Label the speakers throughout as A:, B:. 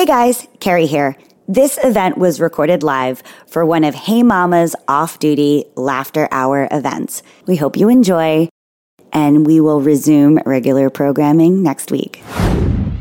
A: Hey guys, Carrie here. This event was recorded live for one of Hey Mama's off duty laughter hour events. We hope you enjoy, and we will resume regular programming next week.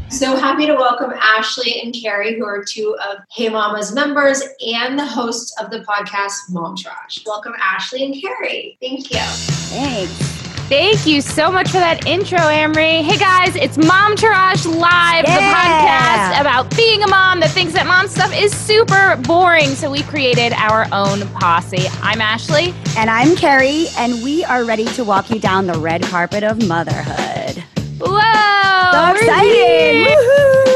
B: So happy to welcome Ashley and Carrie, who are two of Hey Mama's members and the hosts of the podcast Mom Trash. Welcome, Ashley and Carrie. Thank you.
A: Thanks.
C: Thank you so much for that intro, Amory. Hey guys, it's Momtourage Live, the podcast about being a mom that thinks that mom stuff is super boring. So we created our own posse. I'm Ashley.
A: And I'm Carrie, and we are ready to walk you down the red carpet of motherhood.
C: Whoa!
A: So
C: we're
A: excited!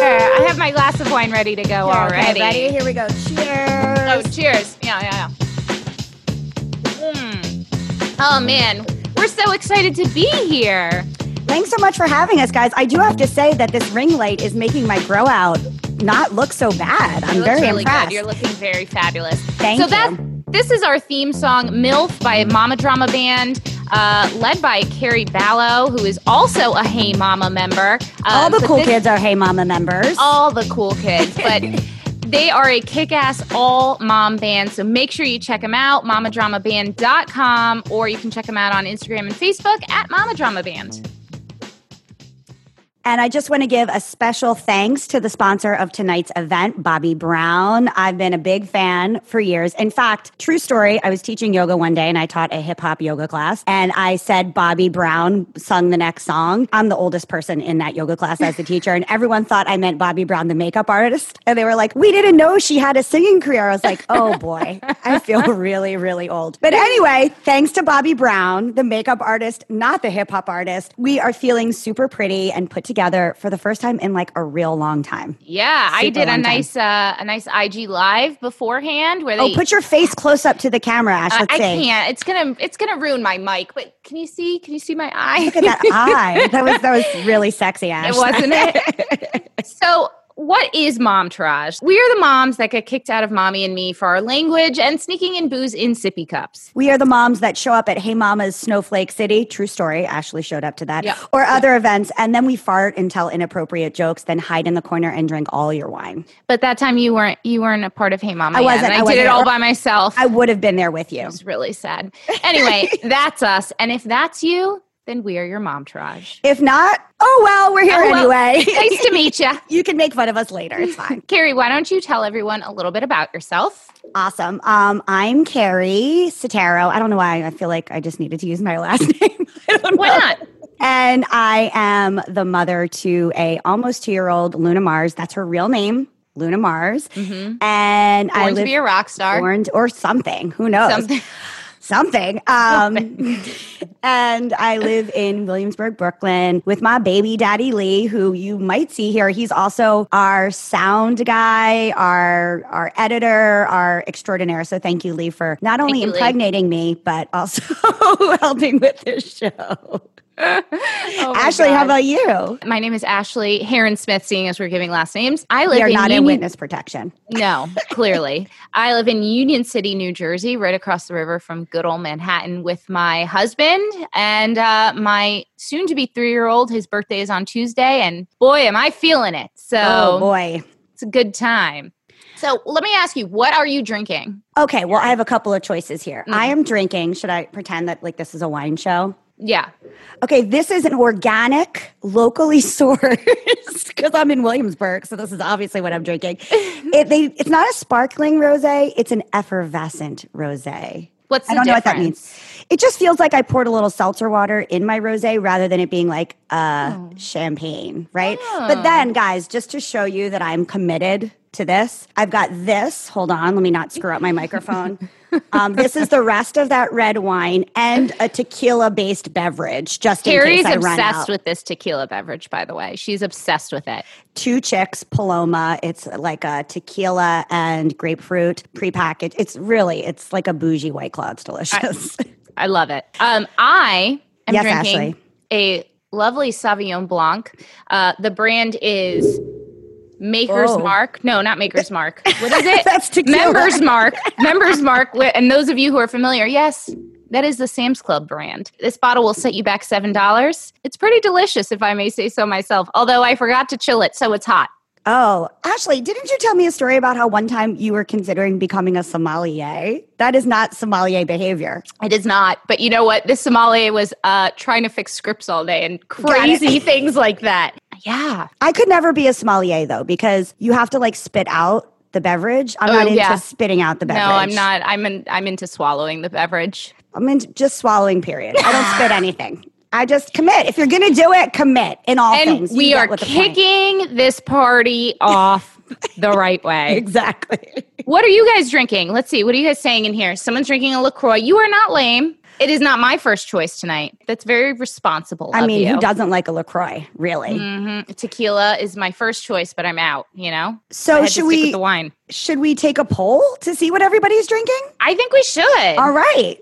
C: I have my glass of wine ready to go
A: Okay,
C: already.
A: ready? Here we go. Cheers.
C: Oh, cheers. Yeah, yeah, yeah. Mm. Oh, man. We're so excited to be here.
A: Thanks so much for having us, guys. I do have to say that this ring light is making my grow out not look so bad. I'm very
C: really
A: impressed.
C: good. You're looking very fabulous.
A: Thank
C: so
A: you.
C: that this is our theme song, MILF by Mama Drama Band, uh, led by Carrie Ballo, who is also a Hey Mama member.
A: All
C: Um,
A: the cool
C: this-
A: kids are Hey Mama members.
C: All the cool kids, but. They are a kick-ass all mom band, so make sure you check them out, mamadramaband.com, or you can check them out on Instagram and Facebook at Mama Drama Band.
A: And I just want to give a special thanks to the sponsor of tonight's event, Bobbi Brown. I've been a big fan for years. In fact, true story, I was teaching yoga one day and I taught a hip hop yoga class and I said Bobby Brown sung the next song. I'm the oldest person in that yoga class as the teacher and everyone thought I meant Bobbi Brown, the makeup artist. And they were like, we didn't know she had a singing career. I was like, oh boy, I feel really, really old. But anyway, thanks to Bobbi Brown, the makeup artist, not the hip hop artist, we are feeling super pretty and put together for the first time in like a real long time.
C: Yeah, I did a
A: time.
C: nice uh, a nice IG live beforehand where they
A: Oh, put your face close up to the camera, Ash.
C: I,
A: Let's
C: I
A: see.
C: can't. It's gonna it's gonna ruin my mic. But can you see? Can you see my eye?
A: Look at that eye. That was that was really sexy, Ash.
C: It wasn't it. so. What is mom trash? We are the moms that get kicked out of mommy and me for our language and sneaking in booze in sippy cups.
A: We are the moms that show up at Hey Mama's Snowflake City. True story. Ashley showed up to that.
C: Yeah.
A: Or other events. And then we fart and tell inappropriate jokes, then hide in the corner and drink all your wine.
C: But that time you weren't you weren't a part of Hey Mama.
A: I wasn't, I
C: I, did
A: wasn't.
C: it all by myself.
A: I would have been there with you.
C: It was really sad. Anyway, that's us. And if that's you, then we are your mom.
A: If not, oh well, we're here
C: Oh, well,
A: anyway.
C: nice to meet you.
A: you can make fun of us later. It's fine.
C: Carrie, why don't you tell everyone a little bit about yourself?
A: Awesome. Um, I'm Carrie Sotero. I don't know why I feel like I just needed to use my last name. I don't
C: Why not?
A: And I am the mother to a almost two year old Luna Mars. That's her real name, Luna Mars.
C: Mm-hmm.
A: And I
C: Born to be a rock star.
A: born or something. Who knows?
C: Something.
A: Something. Um, and I live in Williamsburg, Brooklyn, with my baby daddy Lee, who you might see here. He's also our sound guy, our our editor, our extraordinaire. So thank you, Lee, for not only
C: you, Lee.
A: impregnating me, but also helping with this show.
C: Oh my
A: Ashley, how about you?
C: My name is Ashley Heron Smith, seeing as we're giving last names. I live
A: We are
C: in
A: not in witness protection.
C: No, clearly. I live in Union City, New Jersey, right across the river from good old Manhattan with my husband and uh, my soon to be three year old. His birthday is on Tuesday, and boy, am I feeling it. So
A: Oh boy.
C: it's a good time. So let me ask you, what are you drinking?
A: Okay, well, I have a couple of choices here.
C: Mm.
A: I am drinking. Should I pretend that like this is a wine show?
C: Yeah.
A: Okay, this is an organic, locally sourced because I'm in Williamsburg, so this is obviously what I'm drinking. It, they, it's not a sparkling rosé; it's an effervescent rosé.
C: What's
A: I don't know what that means. It just feels like I poured a little seltzer water in my rosé rather than it being like uh, champagne, right? But
C: Oh.
A: then, guys, just to show you that I'm committed to this. I've got this. Hold on, let me not screw up my microphone. Um, this is the rest of that red wine and a tequila based beverage. Just in
C: Carrie's
A: I
C: obsessed with this tequila beverage, by the way. She's obsessed with it.
A: two chicks Paloma. It's like a tequila and grapefruit prepackaged. It's really it's like a bougie white claw. It's delicious.
C: I love it. Um, I am
A: Yes,
C: drinking
A: Ashley.
C: a lovely Sauvignon Blanc. Uh, the brand is Maker's
A: Oh.
C: Mark. No, not Maker's Mark. What is it?
A: That's tequila.
C: Members Mark. Members Mark. And those of you who are familiar, yes, that is the Sam's Club brand. This bottle will set you back $7. It's pretty delicious, if I may say so myself, although I forgot to chill it, so it's hot.
A: oh, Ashley, didn't you tell me a story about how one time you were considering becoming a sommelier? That is not sommelier behavior.
C: It is not. But you know what? This sommelier was uh, trying to fix scripts all day and crazy things like that. Yeah.
A: I could never be a sommelier though because you have to like spit out the beverage. I'm
C: Oh,
A: not into
C: yeah.
A: spitting out the beverage.
C: No, I'm not. I'm in, I'm into swallowing the beverage.
A: I'm into just swallowing. Period. I don't spit anything. I just commit. If you're gonna do it, commit in all
C: And
A: things. You
C: we are
A: the point-
C: kicking this party off the right way.
A: exactly.
C: What are you guys drinking? Let's see. What are you guys saying in here? Someone's drinking a LaCroix. You are not lame. It is not my first choice tonight. That's very responsible.
A: I mean,
C: you.
A: who doesn't like a Lacroix? Really?
C: Mhm. Tequila is my first choice, but I'm out. You know,
A: So should we
C: the wine?
A: should we take a poll to see what everybody's drinking?
C: I think we should.
A: All right.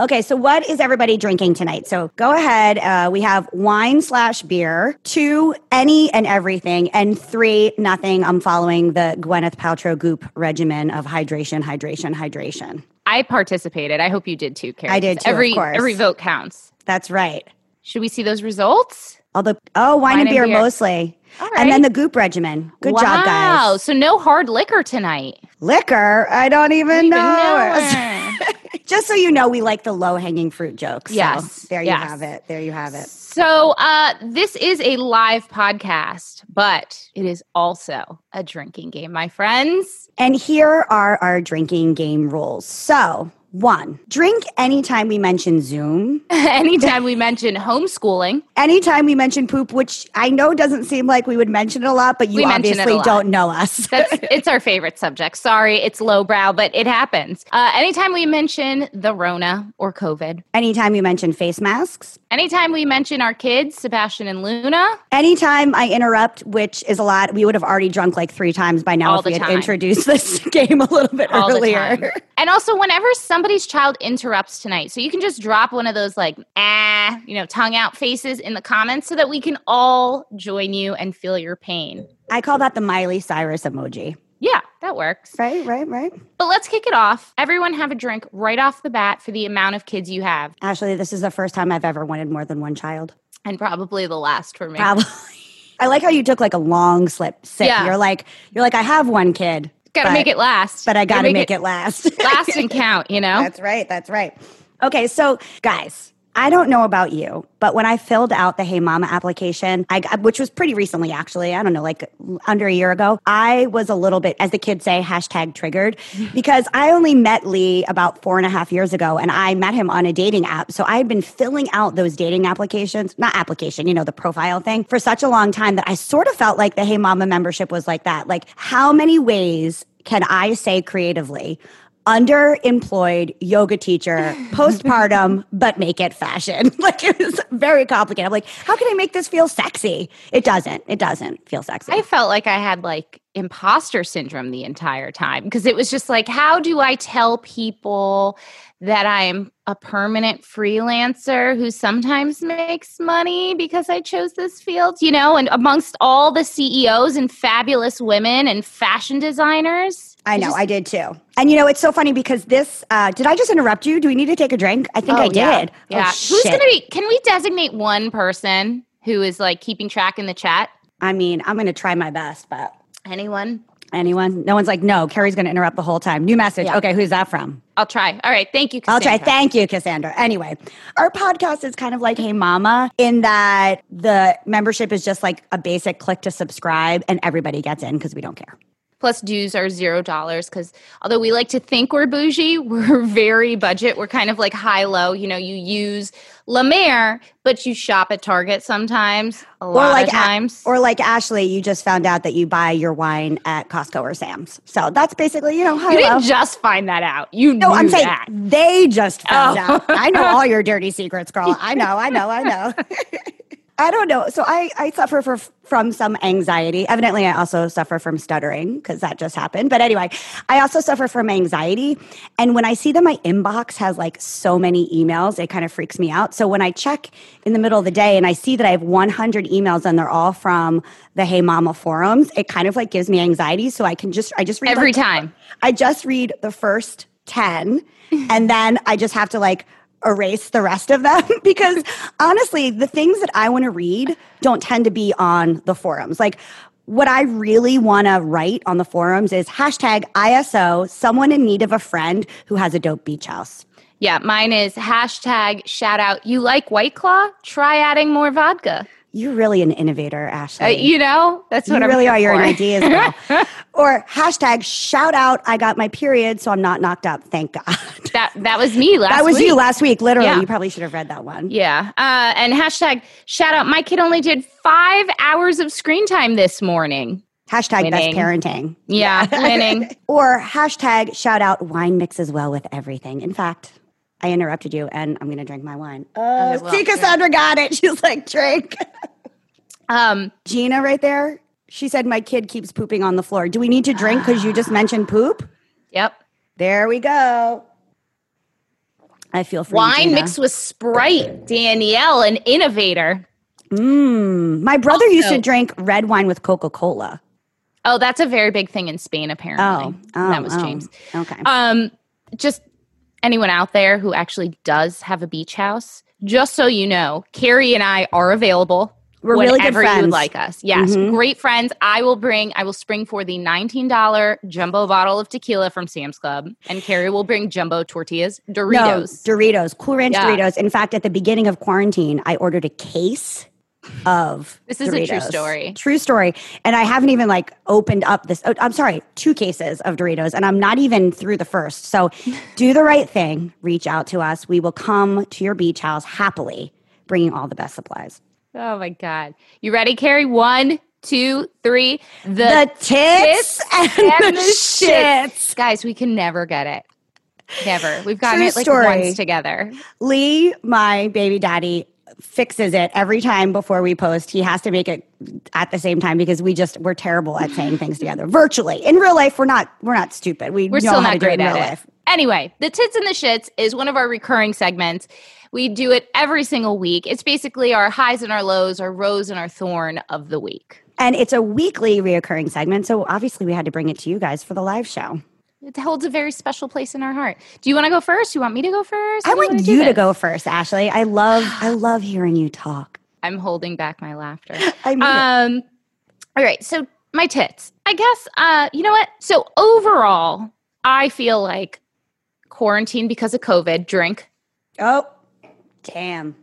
A: Okay, so what is everybody drinking tonight? So go ahead. Uh, we have wine slash beer, two, any and everything, and three, nothing. I'm following the Gwyneth Paltrow Goop regimen of hydration, hydration, hydration.
C: I participated. I hope you did too, Carrie.
A: I did too, of
C: Every
A: course.
C: every vote counts.
A: That's right.
C: Should we see those results?
A: All the oh, wine,
C: Wine
A: and beer,
C: beer.
A: mostly,
C: All
A: and then the Goop regimen. Good
C: wow.
A: job, guys. Wow.
C: So no hard liquor tonight.
A: Liquor, I don't even
C: Even
A: know.
C: know.
A: Just so you know, we like the low hanging fruit jokes. So
C: Yes,
A: there you
C: yes.
A: have it. There you have it.
C: So uh, this is a live podcast, but it is also a drinking game, my friends.
A: And here are our drinking game rules. So, one, drink anytime we mention Zoom,
C: Anytime we mention homeschooling,
A: anytime we mention poop, which I know doesn't seem like we would mention it a lot, but you
C: We mention it a
A: obviously don't know us.
C: that's it's our favorite subject. Sorry, it's lowbrow, but it happens. Uh, anytime we mention the Rona or COVID,
A: anytime we mention face masks,
C: anytime we mention our kids, Sebastian and Luna,
A: anytime I interrupt, which is a lot, we would have already drunk like three times by now
C: All
A: if we had
C: time.
A: introduced this game a little bit
C: all
A: earlier.
C: And also, whenever somebody's child interrupts tonight, so you can just drop one of those like ah, you know, tongue out faces in the comments, so that we can all join you and feel your pain.
A: I call that the Miley Cyrus emoji.
C: Yeah, that works.
A: Right, right, right.
C: But let's kick it off. Everyone have a drink right off the bat for the amount of kids you have,
A: Ashley, this is the first time I've ever wanted more than one child.
C: and probably the last for me.
A: Probably. I like how you took like a long slip sip.
C: Yeah.
A: You're like, you're like, I have one kid.
C: Gotta
A: but-
C: make it last.
A: But I gotta make, it, last.
C: last and count. You know.
A: That's right. That's right. Okay, so guys, I don't know about you, but when I filled out the Hey Mama application, I which was pretty recently, actually, I don't know, like under a year ago, I was a little bit, as the kids say, hashtag triggered, because I only met Lee about four and a half years ago, and I met him on a dating app. So I had been filling out those dating applications, not application, you know, the profile thing, for such a long time that I sort of felt like the Hey Mama membership was like that. Like, how many ways can I say creatively? Underemployed yoga teacher postpartum but make it fashion. Like it was very complicated. I'm like how can i make this feel sexy? It doesn't. It doesn't feel sexy.
C: I felt like I had like imposter syndrome the entire time because it was just like, how do I tell people that I'm a permanent freelancer who sometimes makes money because I chose this field, you know, and amongst all the CEOs and fabulous women and fashion designers?
A: I know
C: just-
A: i did too and you know it's so funny because this uh, did i just interrupt you do we need to take a drink i think i did
C: yeah.
A: Oh,
C: Yeah. Who's going to be, can we designate one person who is like keeping track in the chat?
A: i mean i'm gonna try my best but
C: Anyone?
A: anyone no one's like no carrie's gonna interrupt the whole time new message
C: Yeah.
A: okay who's that from
C: I'll try. All right. Thank you.
A: I'll try. Thank you, Cassandra. Anyway, our podcast is kind of like Hey Mama in that the membership is just like a basic click to subscribe and everybody gets in because we don't care.
C: Plus dues are zero dollars because although we like to think we're bougie, we're very budget. We're kind of like high low. You know, you use La Mer, but you shop at Target sometimes. A lot
A: like
C: of times.
A: or like Ashley, you just found out that you buy your wine at Costco or Sam's. So that's basically, you know, high
C: you didn't just find that out. You
A: No,
C: knew
A: I'm saying
C: that.
A: they just found
C: Oh.
A: out. I know all your dirty secrets, girl. I know, I know, I know. I don't know. So I, I suffer for, from some anxiety. Evidently, I also suffer from stuttering because that just happened. But anyway, I also suffer from anxiety. And when I see that my inbox has like so many emails, it kind of freaks me out. So when I check in the middle of the day and I see that I have 100 emails and they're all from the Hey Mama forums, it kind of like gives me anxiety. So I can just, I just read
C: Every
A: like,
C: time.
A: I just read the first 10 and then I just have to like erase the rest of them because honestly, the things that I want to read don't tend to be on the forums. Like, what I really want to write on the forums is hashtag ISO, someone in need of a friend who has a dope beach house.
C: Yeah, mine is hashtag shout out. You like White Claw? Try adding more vodka.
A: You're really an innovator, Ashley.
C: Uh, you know, that's what
A: you
C: I'm
A: really are. You're an idea as well. or hashtag shout out, I got my period, so I'm not knocked up. Thank God.
C: That that was me last. Week.
A: That was
C: week.
A: you last week. Literally,
C: Yeah.
A: you probably should have read that one.
C: Yeah. Uh, and hashtag shout out. My kid only did five hours of screen time this morning.
A: Hashtag
C: Winning.
A: best parenting.
C: Yeah, winning.
A: Or hashtag shout out wine mixes well with everything. In fact, I interrupted you and I'm going to drink my wine. Oh, see,
C: yeah.
A: Cassandra got it. She's like, drink.
C: Um,
A: Gina, right there, she said, My kid keeps pooping on the floor. Do we need to drink because you just mentioned poop?
C: yep.
A: There we go. I feel for
C: Wine
A: Gina.
C: mixed with Sprite. Danielle, an innovator.
A: Mm, my brother used to drink red wine with Coca Cola.
C: Oh, that's a very big thing in Spain, apparently.
A: Oh, oh,
C: that was
A: oh.
C: James.
A: Okay.
C: Um, just anyone out there who actually does have a beach house, just so you know, Carrie and I are available.
A: We're really good
C: whenever you would
A: friends.
C: like us. Yes,
A: Mhm.
C: great friends. I will bring. I will spring for the nineteen dollar jumbo bottle of tequila from Sam's Club, and Carrie will bring jumbo tortillas, Doritos.
A: No, Doritos, Cool Ranch
C: Yeah.
A: Doritos. In fact, at the beginning of quarantine, I ordered a case of.
C: This is a true story.
A: True story. And I haven't even like opened up this. Oh, I'm sorry, two cases of Doritos, and I'm not even through the first. So, do the right thing. Reach out to us. We will come to your beach house happily, bringing all the best supplies.
C: oh my god! You ready, Carrie? One, two, three. The,
A: The tits, and,
C: and
A: the
C: the
A: shits.
C: guys, we can never get it. Never. We've gotten
A: True
C: it like
A: story.
C: once together.
A: Lee, my baby daddy, fixes it every time before we post. He has to make it at the same time because we just we're terrible at saying things together virtually. In real life, we're not we're not stupid. We
C: We're still not great at
A: real
C: it.
A: life.
C: Anyway, the tits and the shits is one of our recurring segments. We do it every single week. It's basically our highs and our lows, our rose and our thorn of the week.
A: And it's a weekly reoccurring segment, so obviously we had to bring it to you guys for the live show.
C: It holds a very special place in our heart. Do you want to go first? Do you want me to go first?
A: I want you to go first, Ashley. I love I love hearing you talk.
C: I'm holding back my laughter.
A: I mean, it.
C: Um, all right. So my tits. I guess. Uh, you know what? So overall, I feel like quarantine because of COVID. Drink.
A: oh, damn!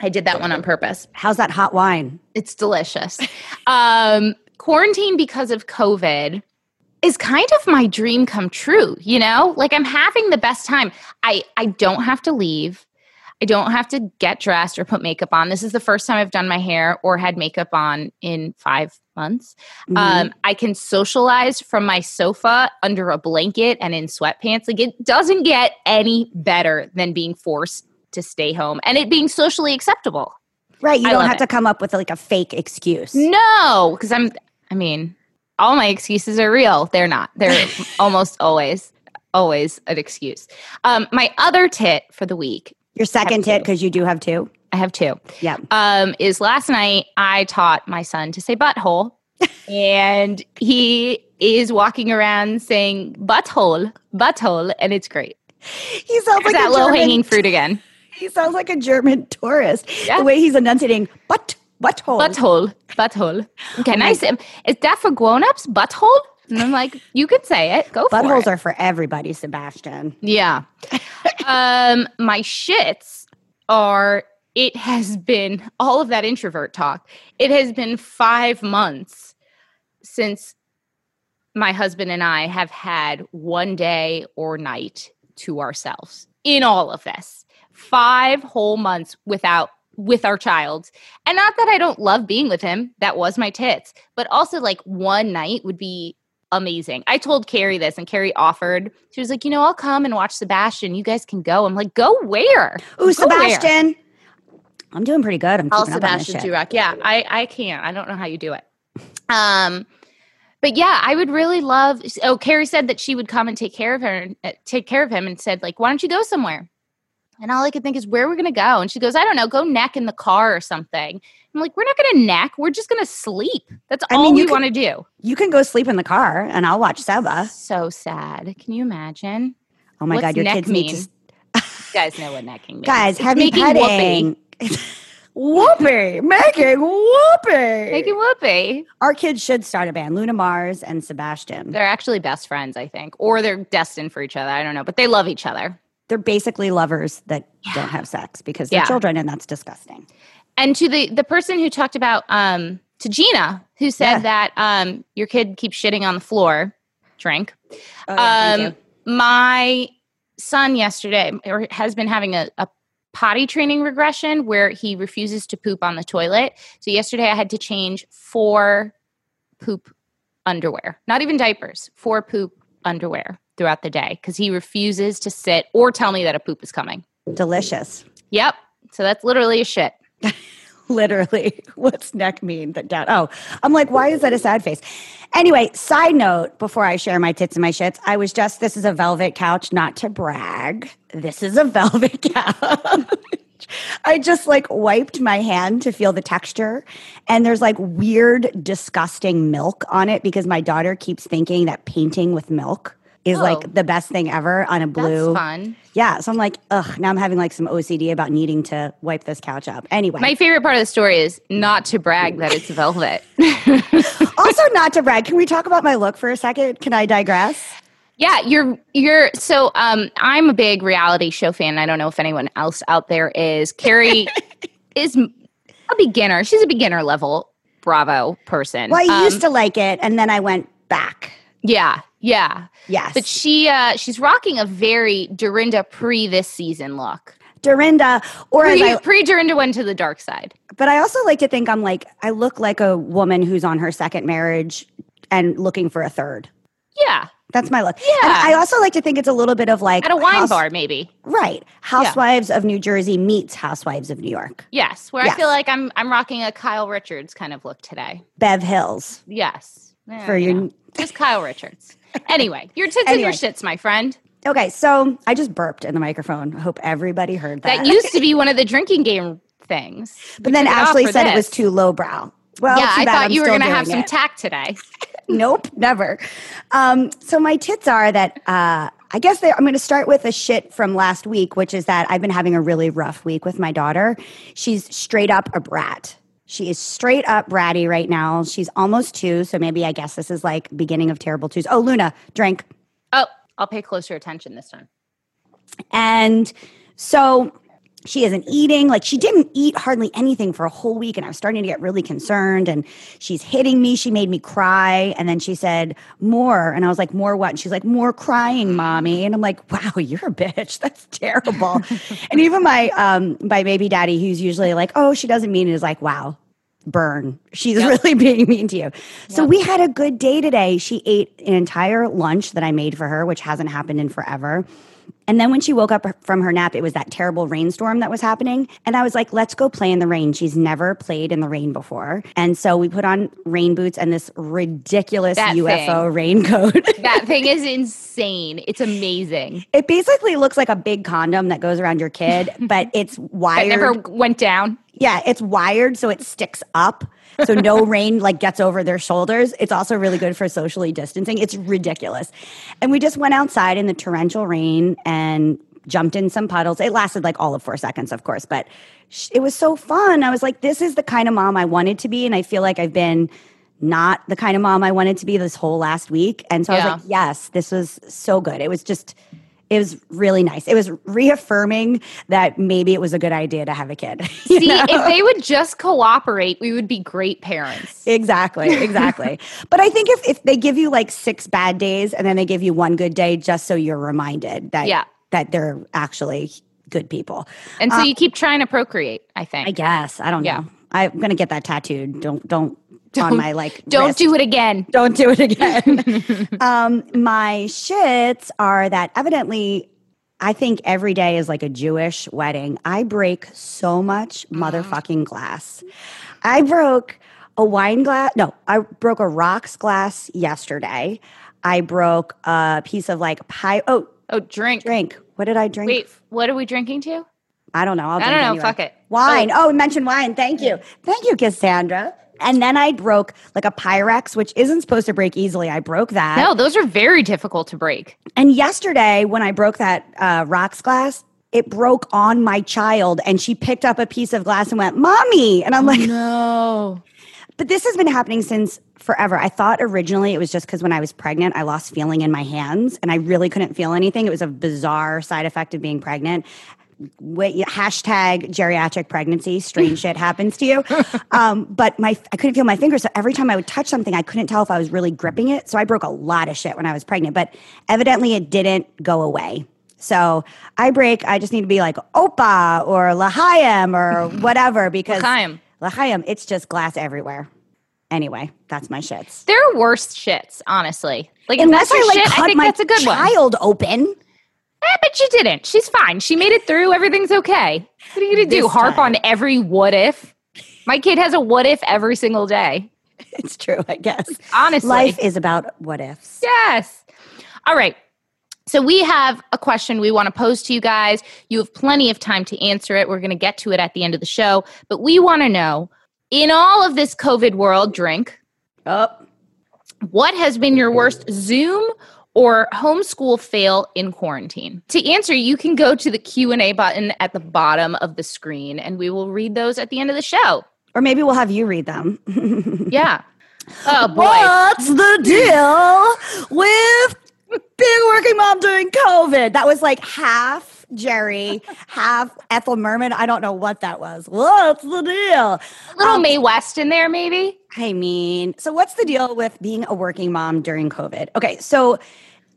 C: I did that one on purpose.
A: How's that hot wine?
C: It's delicious. um, quarantine because of COVID is kind of my dream come true, you know? Like I'm having the best time. I I don't have to leave. I don't have to get dressed or put makeup on. This is the first time I've done my hair or had makeup on in 5 months.
A: Mhm.
C: Um, I can socialize from my sofa under a blanket and in sweatpants. Like it doesn't get any better than being forced to stay home and it being socially acceptable.
A: right, you
C: I
A: don't have
C: it.
A: to come up with like a fake excuse.
C: No, because I'm. I mean, all my excuses are real. They're not. They're almost always, always an excuse. Um, my other tit for the week.
A: Your second tit because you do have two.
C: I have two.
A: Yeah.
C: Um, is last night I taught my son to say butthole, and he is walking around saying butthole, butthole, and it's great.
A: He sounds
C: There's
A: like
C: that
A: a
C: low hanging fruit again.
A: He sounds like a German tourist.
C: Yeah.
A: The way he's enunciating, but butthole.
C: Butthole, butthole. Okay,
A: Oh
C: nice. Is that for grown-ups? Butthole. And I'm like, you could say it. Go for it.
A: Buttholes are for everybody, Sebastian.
C: Yeah. um, my shits are it has been all of that introvert talk. It has been five months since my husband and I have had one day or night to ourselves in all of this. Five whole months without with our child. And not that I don't love being with him, that was my tits, but also like one night would be amazing. I told Carrie this and Carrie offered. She was like, "You know, I'll come and watch Sebastian. You guys can go." I'm like, "Go where?"
A: Ooh,
C: Go
A: Sebastian. Where? I'm doing pretty good. I'm
C: All
A: keeping
C: Sebastian
A: up on this shit.
C: Durock. Yeah, I I can't. I don't know how you do it. Um but yeah, I would really love. Oh, Carrie said that she would come and take care of her, uh, take care of him, and said like, "Why don't you go somewhere?" And all I could think is, "Where are we going to go?" And she goes, "I don't know. Go neck in the car or something." I'm like, "We're not going to neck. We're just going to sleep. That's
A: I
C: all
A: mean, you
C: we want to do."
A: You can go sleep in the car and I'll watch Seba.
C: So sad. Can you imagine?
A: Oh my
C: What's
A: God, your kids
C: mean?
A: need to.
C: You guys know what necking means.
A: Guys,
C: It's
A: heavy
C: making
A: petting. Whoopee, making whoopee.
C: Making whoopee.
A: Our kids should start a band, Luna Mars and Sebastian.
C: They're actually best friends, I think, or they're destined for each other. I don't know, but they love each other.
A: They're basically lovers that don't have sex because they're
C: Yeah.
A: children, and that's disgusting.
C: And to the the person who talked about um to Gina, who said
A: Yeah.
C: that um your kid keeps shitting on the floor, drink.
A: Oh,
C: um my son yesterday or has been having a, a potty training regression where he refuses to poop on the toilet. So yesterday I had to change four poop underwear, not even diapers, four poop underwear throughout the day because he refuses to sit or tell me that a poop is coming.
A: Delicious.
C: Yep. So that's literally a shit.
A: Literally, what's neck mean? That down. Oh, I'm like, why is that a sad face? Anyway, side note before I share my tits and my shits, I was just, this is a velvet couch, not to brag. This is a velvet couch. I just like wiped my hand to feel the texture. And there's like weird, disgusting milk on it because my daughter keeps thinking that painting with milk is
C: Oh.
A: like the best thing ever on a blue.
C: That's fun.
A: Yeah. So I'm like, ugh, now I'm having like some OCD about needing to wipe this couch up. Anyway.
C: My favorite part of the story is not to brag that it's velvet.
A: also, not to brag, can we talk about my look for a second? Can I digress?
C: yeah, you're you're so um I'm a big reality show fan. I don't know if anyone else out there is. Carrie is a beginner. She's a beginner level Bravo person.
A: Well, I
C: Um,
A: used to like it, and then I went back.
C: Yeah, yeah.
A: Yes.
C: But she uh she's rocking a very Dorinda pre this season look.
A: Dorinda, or
C: Pre Dorinda went to the dark side.
A: but I also like to think I'm like, I look like a woman who's on her second marriage and looking for a third.
C: Yeah.
A: That's my look.
C: Yeah.
A: And I also like to think it's a little bit of like
C: At a wine
A: House-
C: bar, maybe.
A: Right. Housewives of New Jersey meets Housewives of New York.
C: Yes. Where
A: Yes.
C: I feel like I'm I'm rocking a Kyle Richards kind of look today.
A: Bev Hills.
C: Yes.
A: For
C: you
A: your-
C: know, just Kyle Richards. Anyway, your tits and your shits, my friend.
A: Okay, so I just burped in the microphone. I hope everybody heard that.
C: That used to be one of the drinking game things.
A: but then
C: took it off
A: Ashley said it was too lowbrow. Well,
C: yeah, I thought
A: I'm
C: you were going to have some
A: it.
C: tact today.
A: nope, never. Um, so my tits are that uh, I guess I'm going to start with a shit from last week, which is that I've been having a really rough week with my daughter. She's straight up a brat. She is straight up bratty right now. She's almost two, so maybe I guess this is like beginning of terrible twos. Oh, Luna, drink.
C: Oh, I'll pay closer attention this time.
A: And so she isn't eating. Like she didn't eat hardly anything for a whole week. And I was starting to get really concerned. And she's hitting me. She made me cry. And then she said, More. And I was like, More what? And she's like, More crying, mommy. And I'm like, Wow, you're a bitch. That's terrible. and even my um my baby daddy, who's usually like, Oh, she doesn't mean it, is like, Wow. Burn. She's really being mean to you. So we had a good day today. She ate an entire lunch that I made for her, which hasn't happened in forever. And then when she woke up from her nap, it was that terrible rainstorm that was happening. And I was like, let's go play in the rain. She's never played in the rain before. And so we put on rain boots and this ridiculous
C: That
A: UFO
C: thing.
A: raincoat.
C: That thing is insane. It's amazing.
A: it basically looks like a big condom that goes around your kid, but it's
C: That
A: wired.
C: never went down.
A: yeah, it's wired so it sticks up. So no rain like gets over their shoulders. It's also really good for socially distancing. It's ridiculous. And we just went outside in the torrential rain and jumped in some puddles. It lasted like all of 4 seconds, of course, but sh- it was so fun. I was like this is the kind of mom I wanted to be and I feel like I've been not the kind of mom I wanted to be this whole last week. And so I was like, yes, this was so good. It was just It was really nice. It was reaffirming that maybe it was a good idea to have a kid.
C: See, know? if they would just cooperate, we would be great parents.
A: Exactly, exactly. but I think if, if they give you like six bad days and then they give you one good day just so you're reminded that yeah. that they're actually good people.
C: And so um, you keep trying to procreate, I think.
A: I guess. I don't yeah. know. I'm gonna get that tattooed. Don't don't
C: don't,
A: on my like
C: don't wrist. do it again
A: don't do it again um my shits are that evidently i think every day is like a jewish wedding i break so much motherfucking glass i broke a wine glass no i broke a rocks glass yesterday i broke a piece of like pie oh
C: oh drink
A: drink what did i drink
C: wait what are we drinking to
A: I don't know. I'll
C: I don't know. Anyway. Fuck it.
A: Wine. Oh, oh mention wine. Thank you. Thank you, Cassandra. And then I broke like a Pyrex, which isn't supposed to break easily. I broke that.
C: No, those are very difficult to break.
A: And yesterday, when I broke that uh, rocks glass, it broke on my child, and she picked up a piece of glass and went, "Mommy!" And I'm like,
C: "No."
A: But this has been happening since forever. I thought originally it was just because when I was pregnant, I lost feeling in my hands and I really couldn't feel anything. It was a bizarre side effect of being pregnant wait, hashtag geriatric pregnancy, strange shit happens to you. Um, but my I couldn't feel my fingers. So every time I would touch something, I couldn't tell if I was really gripping it. So I broke a lot of shit when I was pregnant, but evidently it didn't go away. So I break, I just need to be like Opa or L'chaim or whatever because
C: L'chaim.
A: L'chaim, it's just glass everywhere. Anyway, that's my shits.
C: There are worse shits, honestly.
A: Like unless I like shit, cut I my that's a good child one. open.
C: Eh, but she didn't. She's fine. She made it through. Everything's okay. What are you going to do? Harp on every what if? My kid has a what if every single day.
A: It's true, I guess.
C: Honestly,
A: life is about what ifs.
C: Yes. All right. So we have a question we want to pose to you guys. You have plenty of time to answer it. We're going to get to it at the end of the show. But we want to know in all of this COVID world, drink.
A: Up.
C: What has been your worst Zoom or homeschool fail in quarantine? To answer, you can go to the Q&A button at the bottom of the screen and we will read those at the end of the show.
A: Or maybe we'll have you read them.
C: yeah. Oh boy.
A: What's the deal with being working mom during COVID? That was like half Jerry, half Ethel Merman. I don't know what that was. What's the deal?
C: A little um, Mae West in there, maybe.
A: I mean, so what's the deal with being a working mom during COVID? Okay, so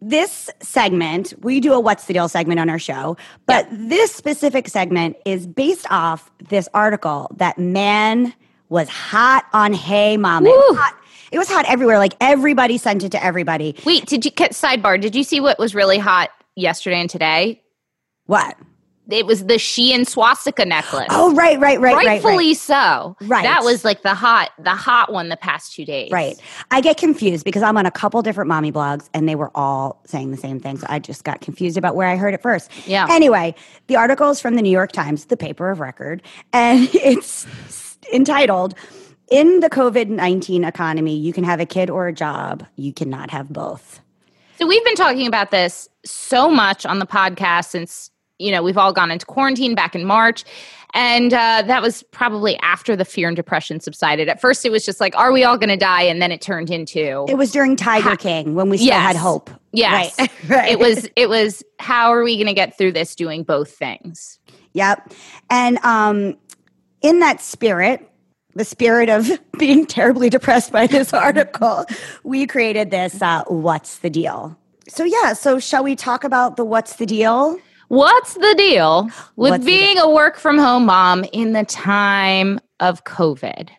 A: this segment, we do a What's the Deal segment on our show, but this specific segment is based off this article that man was hot on Hey Mom. It was, hot, it was hot everywhere. Like everybody sent it to everybody.
C: Wait, did you sidebar? Did you see what was really hot yesterday and today?
A: What?
C: it was the Shein swastika necklace.
A: Oh, right, right, right,
C: rightfully
A: right, right.
C: so. Right, that was like the hot, the hot one the past two days.
A: Right. I get confused because I'm on a couple different mommy blogs and they were all saying the same thing. So I just got confused about where I heard it first.
C: Yeah.
A: Anyway, the article is from the New York Times, the paper of record, and it's entitled. In the COVID 19 economy, you can have a kid or a job. You cannot have both.
C: So, we've been talking about this so much on the podcast since you know, we've all gone into quarantine back in March. And uh, that was probably after the fear and depression subsided. At first, it was just like, are we all going to die? And then it turned into.
A: It was during Tiger ha- King when we still yes. had hope.
C: Yes. Right. right. It was, it was, how are we going to get through this doing both things?
A: Yep. And um, in that spirit, the spirit of being terribly depressed by this article, we created this uh, What's the Deal? So, yeah, so shall we talk about the What's the Deal?
C: What's the deal with What's being deal? a work from home mom in the time of COVID?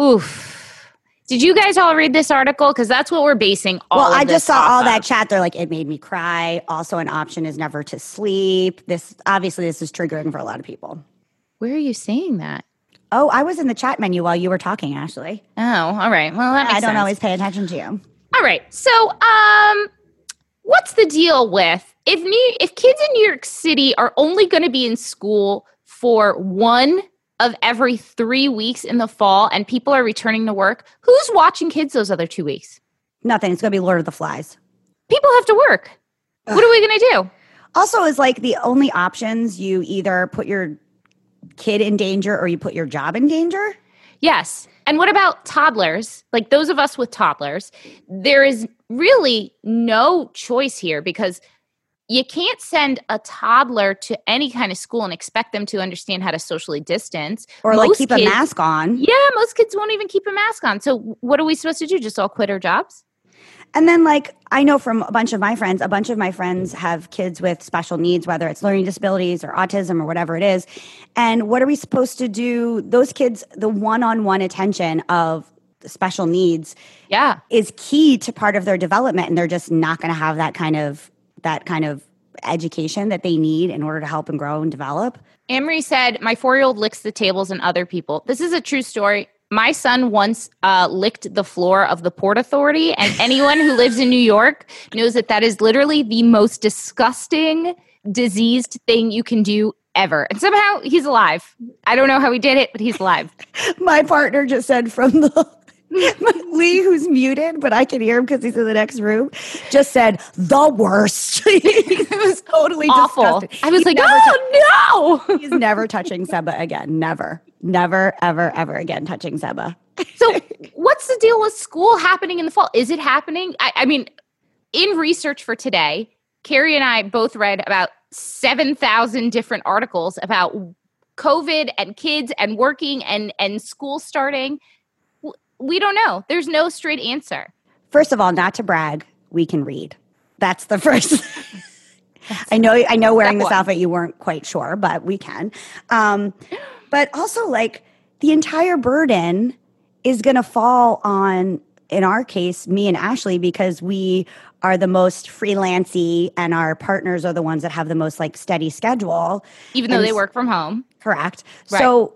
C: Oof. Did you guys all read this article? Because that's what we're basing all.
A: Well, I
C: just
A: saw all
C: of.
A: that chat. They're like, it made me cry. Also, an option is never to sleep. This obviously this is triggering for a lot of people.
C: Where are you seeing that?
A: Oh, I was in the chat menu while you were talking, Ashley.
C: Oh, all right. Well, I
A: don't
C: sense.
A: always pay attention to you.
C: All right. So, um, what's the deal with if New if kids in New York City are only going to be in school for one of every three weeks in the fall and people are returning to work, who's watching kids those other two weeks?
A: Nothing. It's going to be Lord of the Flies.
C: People have to work. Ugh. What are we going to do?
A: Also, is like the only options you either put your kid in danger or you put your job in danger.
C: Yes. And what about toddlers? Like those of us with toddlers, there is really no choice here because you can't send a toddler to any kind of school and expect them to understand how to socially distance
A: or like
C: Most
A: keep a mask on.
C: Yeah, most kids won't even keep a mask on. So what are we supposed to do? Just all quit our jobs?
A: And then, like, I know from a bunch of my friends, a bunch of my friends have kids with special needs, whether it's learning disabilities or autism or whatever it is. And what are we supposed to do? Those kids, the one on one attention of special needs
C: Yeah.
A: is key to part of their development. And they're just not going to have that kind of, that kind of education that they need in order to help and grow and develop.
C: Amory said, My four year old licks the tables and other people. This is a true story. My son once uh, licked the floor of the Port Authority, and anyone who lives in New York knows that that is literally the most disgusting, diseased thing you can do ever. And somehow he's alive. I don't know how he did it, but he's alive.
A: My partner just said from the Lee, who's muted, but I can hear him because he's in the next room, just said the worst. it was totally
C: Awful.
A: disgusting.
C: I was
A: He's
C: like, Oh, no.
A: He's never touching Seba again. Never, never, ever, ever again touching Seba.
C: So, what's the deal with school happening in the fall? Is it happening? I, I mean, in research for today, Carrie and I both read about 7,000 different articles about COVID and kids and working and, and school starting. We don't know. There's no straight answer.
A: First of all, not to brag, we can read. That's the first. I know. I know. Wearing this outfit, you weren't quite sure, but we can. Um, but also, like the entire burden is going to fall on, in our case, me and Ashley, because we are the most freelancy, and our partners are the ones that have the most like steady schedule.
C: Even though
A: And
C: they work from home.
A: Correct.
C: Right.
A: So,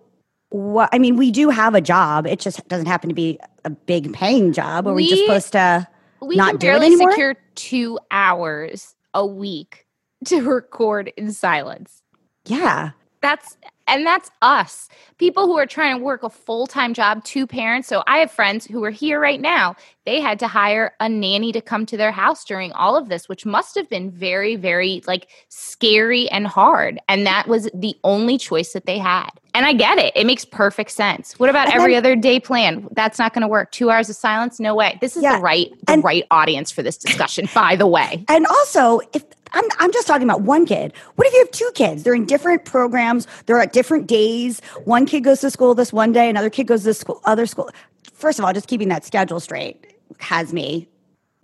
A: what I mean, we do have a job. It just doesn't happen to be a big paying job. Are we, just
C: We-
A: supposed to?
C: We
A: Not
C: can
A: do it
C: barely secure two hours a week to record in silence.
A: Yeah.
C: that's and that's us. People who are trying to work a full-time job two parents. So i have friends who are here right now. They had to hire a nanny to come to their house during all of this which must have been very very like scary and hard. And that was the only choice that they had. And i get it. It makes perfect sense. What about
A: And
C: every
A: then-
C: other day plan? That's not going to work. Two hours of silence? No way. This is
A: Yeah,
C: the right the
A: and-
C: right audience for this discussion by the way.
A: And also, if I'm, I'm just talking about one kid. What if you have two kids? They're in different programs. They're at different days. One kid goes to school this one day. Another kid goes to school other school. First of all, just keeping that schedule straight has me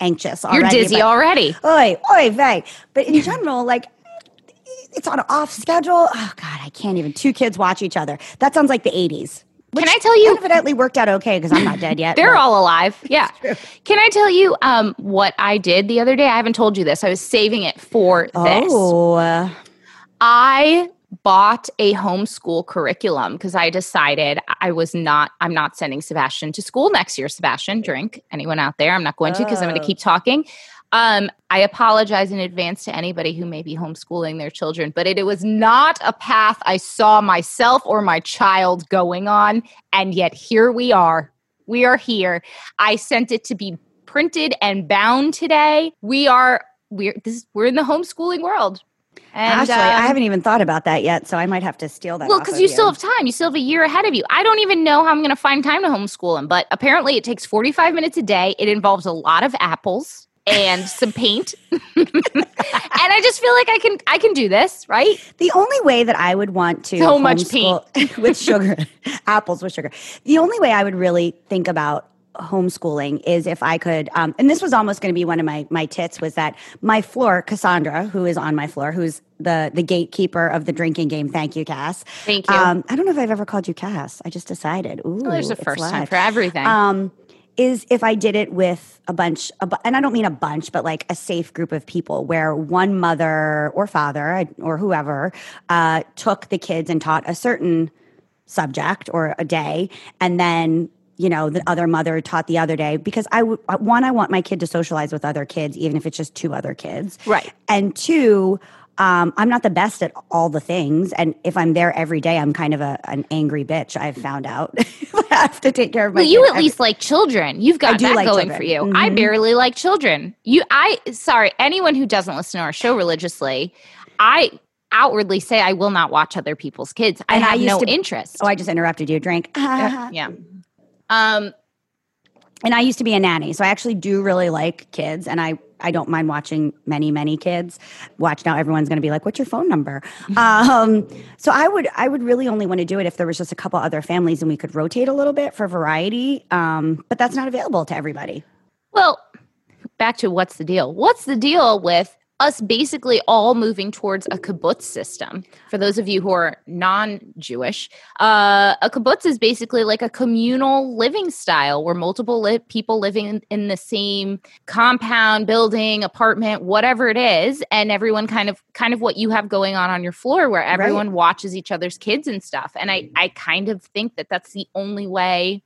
A: anxious.
C: you're dizzy
A: but-
C: already
A: Oi, oi, vey. But in general, like it's on an off schedule. Oh God, I can't even. Two kids watch each other. That sounds like the 80s.
C: Can I tell you-
A: Evidently worked out okay because I'm not dead yet.
C: They're
A: but-
C: all alive. Yeah. Can I tell you um, what I did the other day? I haven't told you this. I was saving it for this.
A: Oh,
C: I bought a homeschool curriculum because I decided I was not, I'm not sending Sebastian to school next year. Sebastian, drink. Anyone out there? I'm not going to because I'm going
A: Oh.
C: to keep talking. Um, I apologize in advance to anybody who may be homeschooling their children, but it, it was not a path I saw myself or my child going on. And yet here we are. We are here. I sent it to be printed and bound today. We are we're this we're in the homeschooling world. And
A: Ashley, I
C: um,
A: haven't even thought about that yet, so I might have to steal that.
C: well, because
A: of
C: you still have time. You still have a year ahead of you. I don't even know how I'm going to find time to homeschool him, but apparently it takes 45 minutes a day. It involves a lot of apples and some paint, and I just feel like I can I can do this, right?
A: The only way that I would want to
C: So much
A: homeschool- with sugar, apples with sugar. The only way I would really think about homeschooling is if I could, um, and this was almost going to be one of my my tits was that my floor, Cassandra, who is on my floor, who's the the gatekeeper of the drinking game. Thank you, Cass.
C: Thank you.
A: Um, I don't know if I've ever called you Cass. I just decided. Ooh,
C: Well, there's a first time for everything.
A: Um, is if I did it with a bunch, and I don't mean a bunch, but like a safe group of people where one mother or father or whoever uh, took the kids and taught a certain subject or a day, and then you know the other mother taught the other day because I would one I want my kid to socialize with other kids, even if it's just two other kids,
C: Right.
A: And two. Um, I'm not the best at all the things, and if I'm there every day, I'm kind of a, an angry bitch. I've found out. I have to take care of my.
C: well, you at least like children. You've got
A: do
C: that
A: like
C: going
A: children.
C: for you. I
A: Mhm.
C: barely like children. You, I sorry, anyone who doesn't listen to our show religiously, I outwardly say I will not watch other people's kids. I
A: And I
C: have
A: used
C: no
A: to-
C: interest.
A: Oh, I just interrupted you. Drink.
C: yeah. Um,
A: and I used to be a nanny, so I actually do really like kids, and I I don't mind watching many many kids. Watch now, everyone's going to be like, "What's your phone number?" um, so I would I would really only want to do it if there was just a couple other families and we could rotate a little bit for variety. Um, but that's not available to everybody.
C: Well, back to what's the deal? What's the deal with us basically all moving towards a kibbutz system. For those of you who are non-Jewish, uh, a kibbutz is basically like a communal living style where multiple li- people living in, in the same compound, building, apartment, whatever it is, and everyone kind of kind of what you have going on on your floor, where everyone right. watches each other's kids and stuff. And I I kind of think that that's the only way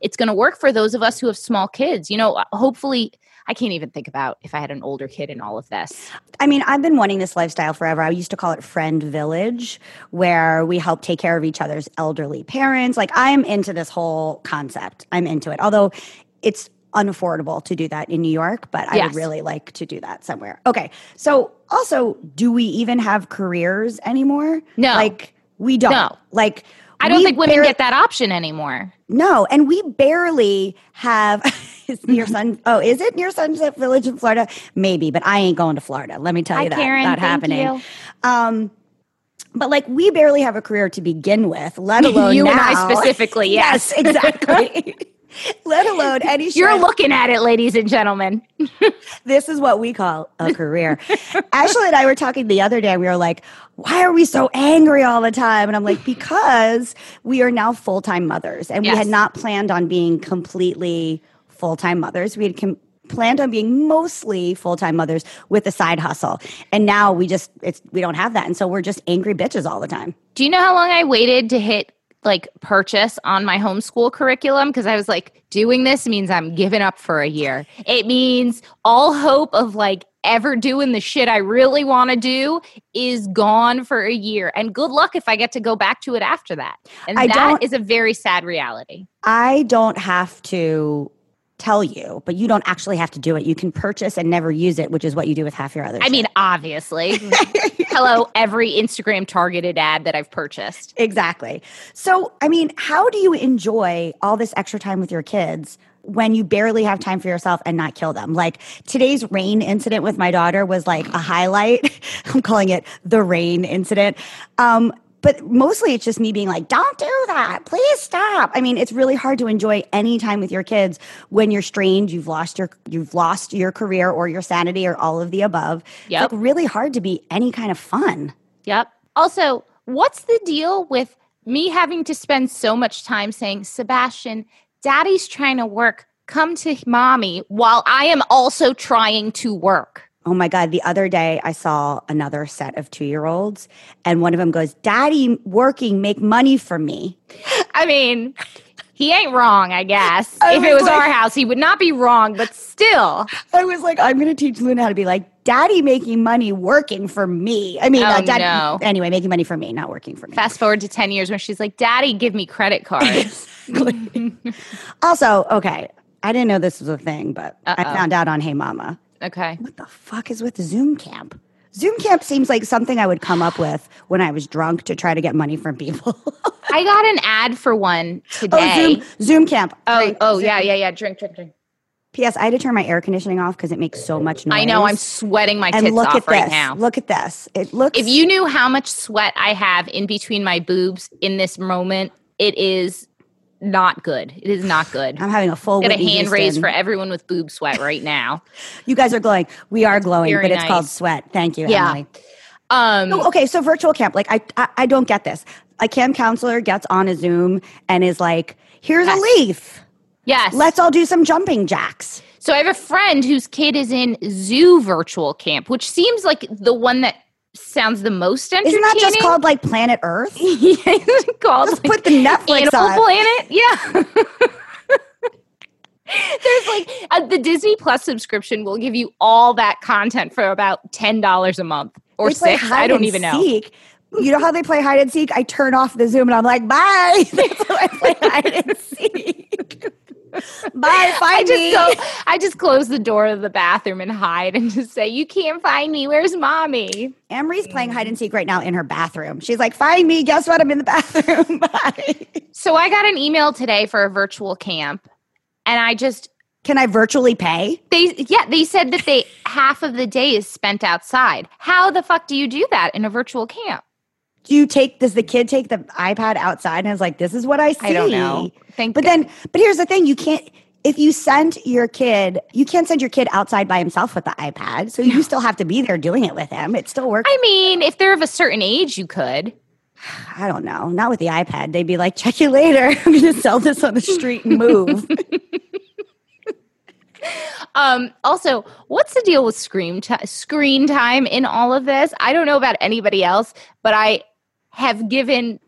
C: it's going to work for those of us who have small kids. You know, hopefully I can't even think about if I had an older kid in all of this.
A: I mean, I've been wanting this lifestyle forever. I used to call it Friend Village, where we help take care of each other's elderly parents. Like, I'm into this whole concept. I'm into it. Although it's unaffordable to do that in New York, but I yes. would really like to do that somewhere. Okay. So, also, do we even have careers anymore?
C: No.
A: Like, we don't. No. Like,
C: I don't think women bar- get that option anymore.
A: No, and we barely have. your son? Oh, is it near Sunset village in Florida? Maybe, but I ain't going to Florida. Let me tell you Hi, that.
C: Karen,
A: not happening.
C: Um,
A: but like we barely have a career to begin with, let alone
C: you
A: now.
C: and I specifically. Yes,
A: yes exactly. Let alone any
C: You're looking at it, ladies and gentlemen.
A: this is what we call a career. Ashley and I were talking the other day, we were like, why are we so angry all the time? And I'm like, because we are now full time mothers, and yes. we had not planned on being completely full time mothers. We had com- planned on being mostly full time mothers with a side hustle, and now we just it's we don't have that, and so we're just angry bitches all the time.
C: Do you know how long I waited to hit like purchase on my homeschool curriculum because I was like, doing this means I'm giving up for a year. It means all hope of like ever doing the shit I really want to do is gone for a year. And good luck if I get to go back to it after that. And I that is a very sad reality.
A: I don't have to tell you, but you don't actually have to do it. You can purchase and never use it, which is what you do with half your other.
C: I mean, obviously. Hello, every Instagram targeted ad that I've purchased.
A: Exactly. So, I mean, how do you enjoy all this extra time with your kids when you barely have time for yourself and not kill them. Like today's rain incident with my daughter was like a highlight. I'm calling it the rain incident. Um, but mostly it's just me being like, don't do that. Please stop. I mean, it's really hard to enjoy any time with your kids when you're strained, you've lost your you've lost your career or your sanity or all of the above. Yep. It's like really hard to be any kind of fun.
C: Yep. Also, what's the deal with me having to spend so much time saying, Sebastian, daddy's trying to work. Come to mommy while I am also trying to work.
A: Oh my God. The other day, I saw another set of two year olds, and one of them goes, Daddy working, make money for me.
C: I mean, he ain't wrong, I guess. I if it was like, our house, he would not be wrong, but still.
A: I was like, I'm going to teach Luna how to be like, Daddy making money working for me. I mean,
C: oh,
A: uh, daddy,
C: no.
A: anyway, making money for me, not working for me.
C: Fast forward to 10 years when she's like, Daddy, give me credit cards.
A: also, okay, I didn't know this was a thing, but Uh-oh. I found out on HeyMama
C: Okay.
A: What the fuck is with Zoom Camp? Zoom Camp seems like something I would come up with when I was drunk to try to get money from people.
C: I got an ad for one oh, today.
A: Oh, Zoom, Zoom Camp.
C: Oh, right. oh Zoom. yeah, yeah, yeah. Drink, drink, drink.
A: P.S. I had to turn my air conditioning off because it makes so much noise.
C: I know. I'm sweating my tits
A: look
C: off
A: at
C: right
A: this.
C: now.
A: Look at this. It looks.
C: If you knew how much sweat I have in between my boobs in this moment, it is not good. It is not good.
A: I'm having a full.
C: Get
A: a
C: hand
A: Houston.
C: raise for everyone with boob sweat right now.
A: you guys are glowing. We are glowing, but it's
C: nice.
A: called sweat. Thank you,
C: yeah.
A: Emily.
C: Um,
A: oh, okay, so virtual camp. Like I, I, I don't get this. A camp counselor gets on a Zoom and is like, "Here's yes. a leaf.
C: Yes,
A: let's all do some jumping jacks."
C: So I have a friend whose kid is in zoo virtual camp, which seems like the one that sounds the most entertaining.
A: Isn't that just called like Planet Earth?
C: yeah, it's called
A: Let's like, put the Netflix
C: Animal
A: on.
C: Planet. Yeah. There's like uh, the Disney Plus subscription will give you all that content for about ten dollars a month or six. I don't even
A: seek. know. You know how they play hide and seek? I turn off the Zoom and I'm like, bye. That's how I play hide and seek. Bye, find
C: I just
A: me.
C: Go, I just close the door of the bathroom and hide and just say, "You can't find me. Where's mommy?"
A: Emery's playing hide and seek right now in her bathroom. She's like, "Find me." Guess what? I'm in the bathroom. Bye.
C: So I got an email today for a virtual camp, and I just
A: Can I virtually pay?
C: They yeah, they said that they half of the day is spent outside. How the fuck do you do that in a virtual camp?
A: Do you take does the kid take the iPad outside and is like, this is what I see?
C: I don't know. Thank
A: But then but here's the thing, you can't if you send your kid, you can't send your kid outside by himself with the iPad. So you still have to be there doing it with him. It still works.
C: I mean, if they're of a certain age, you could.
A: I don't know. Not with the iPad. They'd be like, check you later. I'm going to sell this on the street and move.
C: Um, also, what's the deal with screen ti screen time in all of this? I don't know about anybody else, but I have given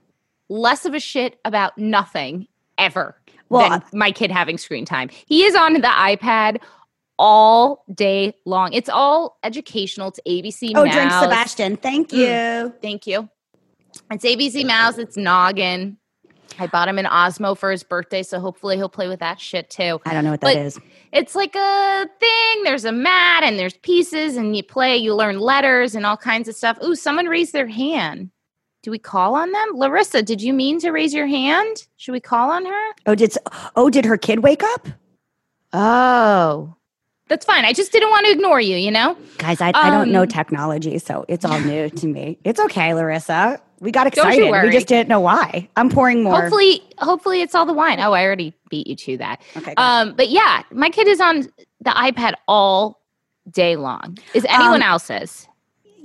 C: less of a shit about nothing ever
A: Well,
C: than my kid having screen time. He is on the iPad all day long. It's all educational. It's ABC.
A: oh, drink Sebastian. Thank you.
C: Mm. Thank you. It's ABC Mouse. It's Noggin. I bought him an Osmo for his birthday, so hopefully he'll play with that shit too.
A: I don't know what that
C: But-
A: is.
C: It's like a thing. There's a mat and there's pieces, and you play, you learn letters and all kinds of stuff. Ooh, someone raised their hand. Do we call on them? Larissa, did you mean to raise your hand? Should we call on her?
A: Oh, did oh did her kid wake up?
C: Oh. That's fine. I just didn't want to ignore you, you know?
A: Guys, I, I don't know
C: Um,
A: technology, so it's all new to me. It's okay, Larissa. We got excited. We just didn't know why. I'm pouring more.
C: Hopefully, hopefully it's all the wine. Oh, I already beat you to that.
A: Okay.
C: Um, but yeah, my kid is on the iPad all day long. Is anyone
A: Um,
C: else's?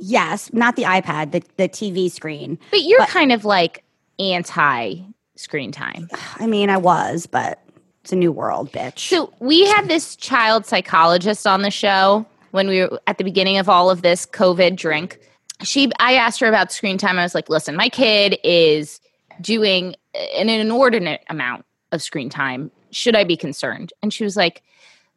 A: Yes, not the iPad, the, the TV screen.
C: But you're
A: but-
C: kind of like anti screen time.
A: I mean, I was, but it's a new world, bitch.
C: So we had this child psychologist on the show when we were at the beginning of all of this COVID drink. She, I asked her about screen time. I was like, "Listen, my kid is doing an inordinate amount of screen time. Should I be concerned?" And she was like,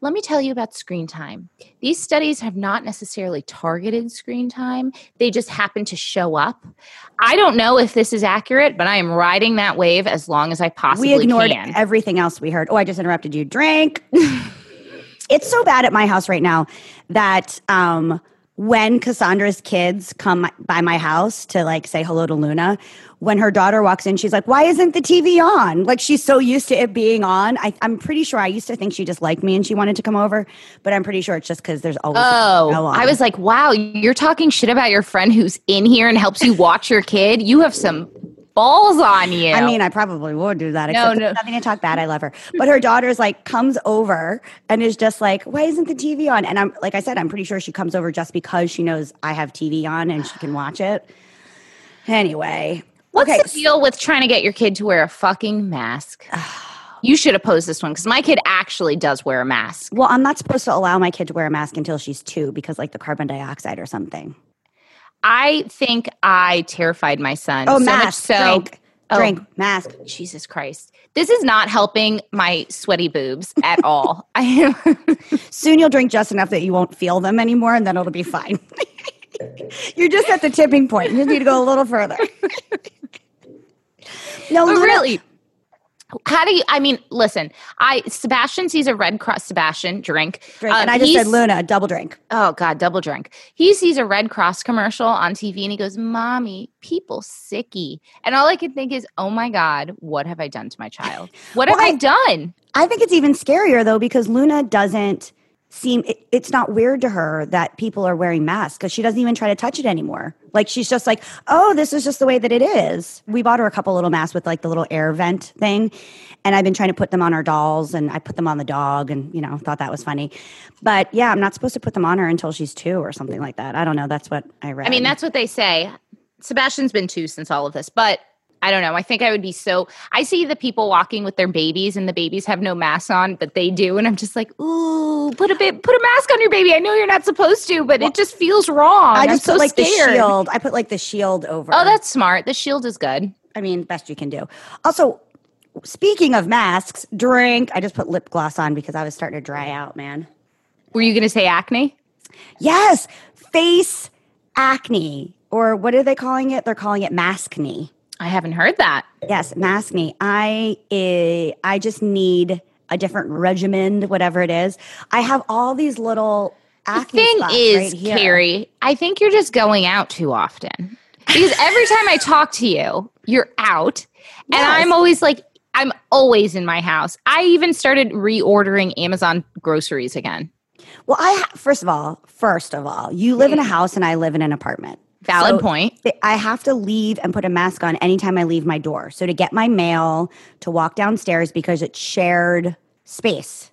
C: "Let me tell you about screen time. These studies have not necessarily targeted screen time. They just happen to show up. I don't know if this is accurate, but I am riding that wave as long as I possibly can.
A: we ignored
C: can."
A: everything else we heard. Oh, I just interrupted you. Drink. it's so bad at my house right now that um, when Cassandra's kids come by my house to like say hello to Luna, when her daughter walks in, she's like, "Why isn't the TV on?" Like she's so used to it being on. I, I'm pretty sure I used to think she just liked me and she wanted to come over, but I'm pretty sure it's just because there's always.
C: Oh. I was like, wow, you're talking shit about your friend who's in here and helps you watch your kid. You have some balls on you.
A: I mean, I probably would do that.
C: No, no.
A: no. nothing to talk bad. I love her, but her daughter's like comes over and is just like, "Why isn't the TV on?" And I'm like I said, I'm pretty sure she comes over just because she knows I have TV on and she can watch it. Anyway,
C: what's
A: okay,
C: the deal with trying to get your kid to wear a fucking mask? you should oppose this one because my kid actually does wear a mask.
A: Well, I'm not supposed to allow my kid to wear a mask until she's two because like the carbon dioxide or something.
C: I think I terrified my son.
A: Oh,
C: so
A: mask,
C: much so.
A: drink,
C: Oh.
A: drink, mask.
C: Jesus Christ. This is not helping my sweaty boobs at all. I am
A: Soon you'll drink just enough that you won't feel them anymore, and then it'll be fine. You're just at the tipping point. You need to go a little further. no,
C: oh,
A: Luna-
C: really, how do you? I mean, listen. I Sebastian sees a Red Cross. Sebastian drink.
A: drink.
C: Um,
A: and I just said Luna, double drink.
C: Oh God, double drink. He sees a Red Cross commercial on TV and he goes, "Mommy, people sicky." And all I can think is, "Oh my God, what have I done to my child? What have I,
A: I-
C: done?"
A: I think it's even scarier though because Luna doesn't seem it, it's not weird to her that people are wearing masks because she doesn't even try to touch it anymore. Like she's just like, oh, this is just the way that it is. We bought her a couple little masks with like the little air vent thing, and I've been trying to put them on our dolls, and I put them on the dog, and you know thought that was funny. But yeah, I'm not supposed to put them on her until she's two or something like that. I don't know. That's what I read.
C: I mean, that's what they say. Sebastian's been two since all of this, but I don't know. I think I would be so. I see the people walking with their babies, and the babies have no masks on, but they do, and I'm just like, ooh, put a bit, put a mask on your baby. I know you're not supposed to, but it just feels wrong.
A: I just
C: am
A: put
C: so
A: like
C: scared.
A: the shield. I put like the shield over.
C: Oh, that's smart. The shield is good.
A: I mean, best you can do. Also, speaking of masks, drink. I just put lip gloss on because I was starting to dry out, man.
C: Were you going to say acne?
A: Yes, face acne, or what are they calling it? They're calling it mask maskne.
C: I haven't heard that.
A: Yes, mask me. I uh, I just need a different regimen, whatever it is. I have all these little
C: The thing
A: spots
C: is,
A: right here.
C: Carrie, I think you're just going out too often. Because every time I talk to you, you're out. And
A: Yes.
C: I'm always like, I'm always in my house. I even started reordering Amazon groceries again.
A: Well, I first of all, first of all, you live in a house and I live in an apartment.
C: Valid
A: So
C: point.
A: I have to leave and put a mask on anytime I leave my door. So to get my mail, to walk downstairs because it's shared space.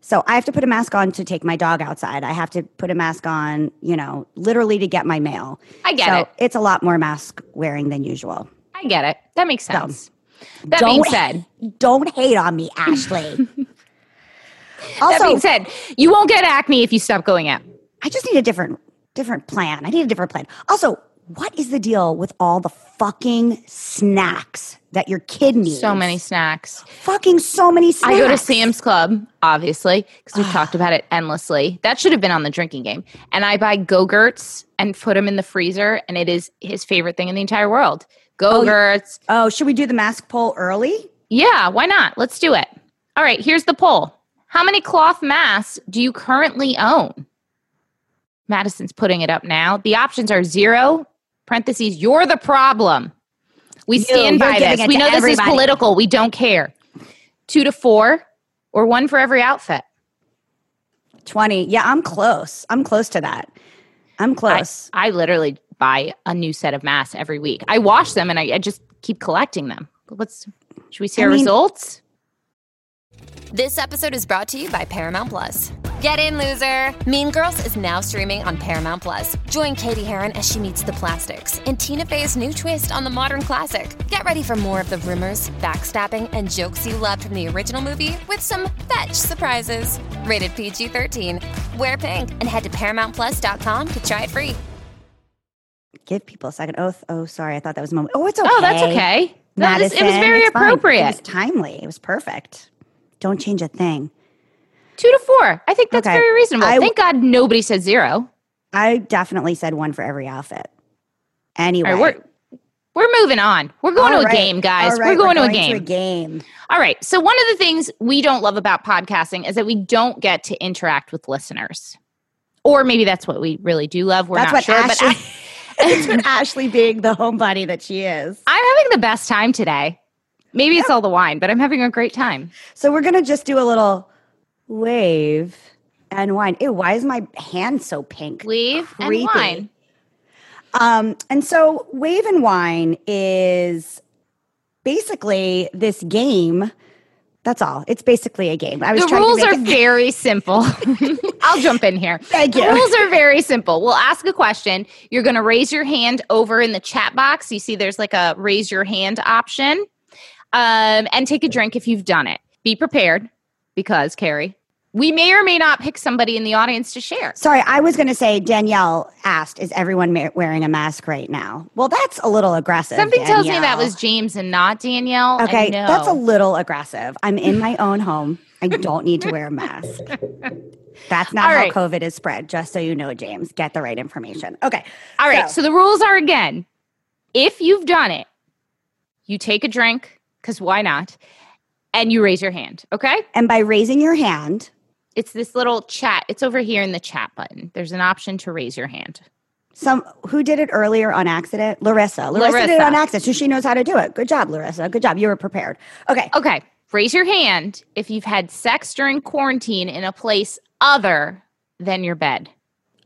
A: So I have to put a mask on to take my dog outside. I have to put a mask on, you know, literally to get my mail.
C: I get
A: so
C: it.
A: it's a lot more mask wearing than usual.
C: I get it. That makes sense. That
A: Don't-
C: being said,
A: Don't hate on me, Ashley.
C: that
A: also,
C: being said, you won't get acne if you stop going out.
A: I just need a different different plan. I need a different plan. Also, what is the deal with all the fucking snacks that your kid needs?
C: So many snacks.
A: Fucking so many snacks.
C: I go to Sam's Club, obviously, because we've talked about it endlessly. That should have been on the drinking game. And I buy Go-Gurts and put them in the freezer, and it is his favorite thing in the entire world. Oh, Go-Gurts.
A: Oh, should we do the mask poll early?
C: Yeah, why not? Let's do it. All right, here's the poll. How many cloth masks do you currently own? Madison's putting it up now. The options are zero, parentheses, you're the problem. We
A: You,
C: stand by this. We
A: to
C: know this is political. We don't care. Two to four, or one for every outfit.
A: 20. Yeah, I'm close. I'm close to that. I'm
C: I,
A: close.
C: I literally buy a new set of masks every week. I wash them and I, I just keep collecting them. Let's should we see
A: I
C: our
A: mean-
C: results?
D: This episode is brought to you by Paramount Plus. Get in, loser! Mean Girls is now streaming on Paramount Plus. Join Cady Heron as she meets the plastics in Tina Fey's new twist on the modern classic. Get ready for more of the rumors, backstabbing, and jokes you loved from the original movie with some fetch surprises. Rated PG 13. Wear pink and head to ParamountPlus.com to try it free.
A: Give people a second. Oh, oh, sorry. I thought that was a moment. Oh, it's okay.
C: Oh, that's okay. That was- it was very
A: it's fine.
C: appropriate.
A: It was timely. It was perfect. Don't change a thing.
C: Two to four. I think that's
A: Okay.
C: very reasonable.
A: I-
C: Thank God nobody said zero.
A: I definitely said one for every outfit. Anyway.
C: Right, we're we're moving on. We're going
A: All
C: to a
A: right.
C: game, guys.
A: Right,
C: we're going, to, a
A: to
C: game.
A: a game.
C: All right. So one of the things we don't love about podcasting is that we don't get to interact with listeners. Or maybe that's what we really do love. We're
A: That's
C: not sure.
A: Ashley.
C: But I,
A: what Ashley being the homebody that she is.
C: I'm having the best time today. Maybe it's all the wine, but I'm having a great time.
A: So we're gonna just do a little wave and wine. Ew, why is my hand so pink?
C: Wave
A: Creepy.
C: and wine.
A: Um, and so wave and wine is basically this game. That's all. It's basically a game. I was
C: The
A: trying
C: rules
A: to
C: are
A: it,
C: very simple. I'll jump in here.
A: Thank
C: The
A: you.
C: rules are very simple. We'll ask a question. You're going to raise your hand over in the chat box. You see there's like a raise your hand option. Um, and take a drink if you've done it. Be prepared because, Carrie, we may or may not pick somebody in the audience to share.
A: Sorry, I was going to say Danielle asked, "Is everyone ma- wearing a mask right now?" Well, that's a little aggressive.
C: Something tells me that was James and not Danielle.
A: Okay, that's a little aggressive. I'm in my own home. I don't need to wear a mask. That's not
C: All
A: how
C: right.
A: COVID is spread, just so you know, James. Get the right information. Okay.
C: All right. So, the rules are again if you've done it, you take a drink, because why not? And you raise your hand. Okay.
A: and by raising your hand,
C: It's this little chat. It's over here in the chat button. There's an option to raise your hand.
A: some who did it earlier on accident? Larissa. Larissa, did it on accident, so she knows how to do it. Good job, Larissa. Good job. You were prepared. Okay.
C: Okay. Raise your hand if you've had sex during quarantine in a place other than your bed.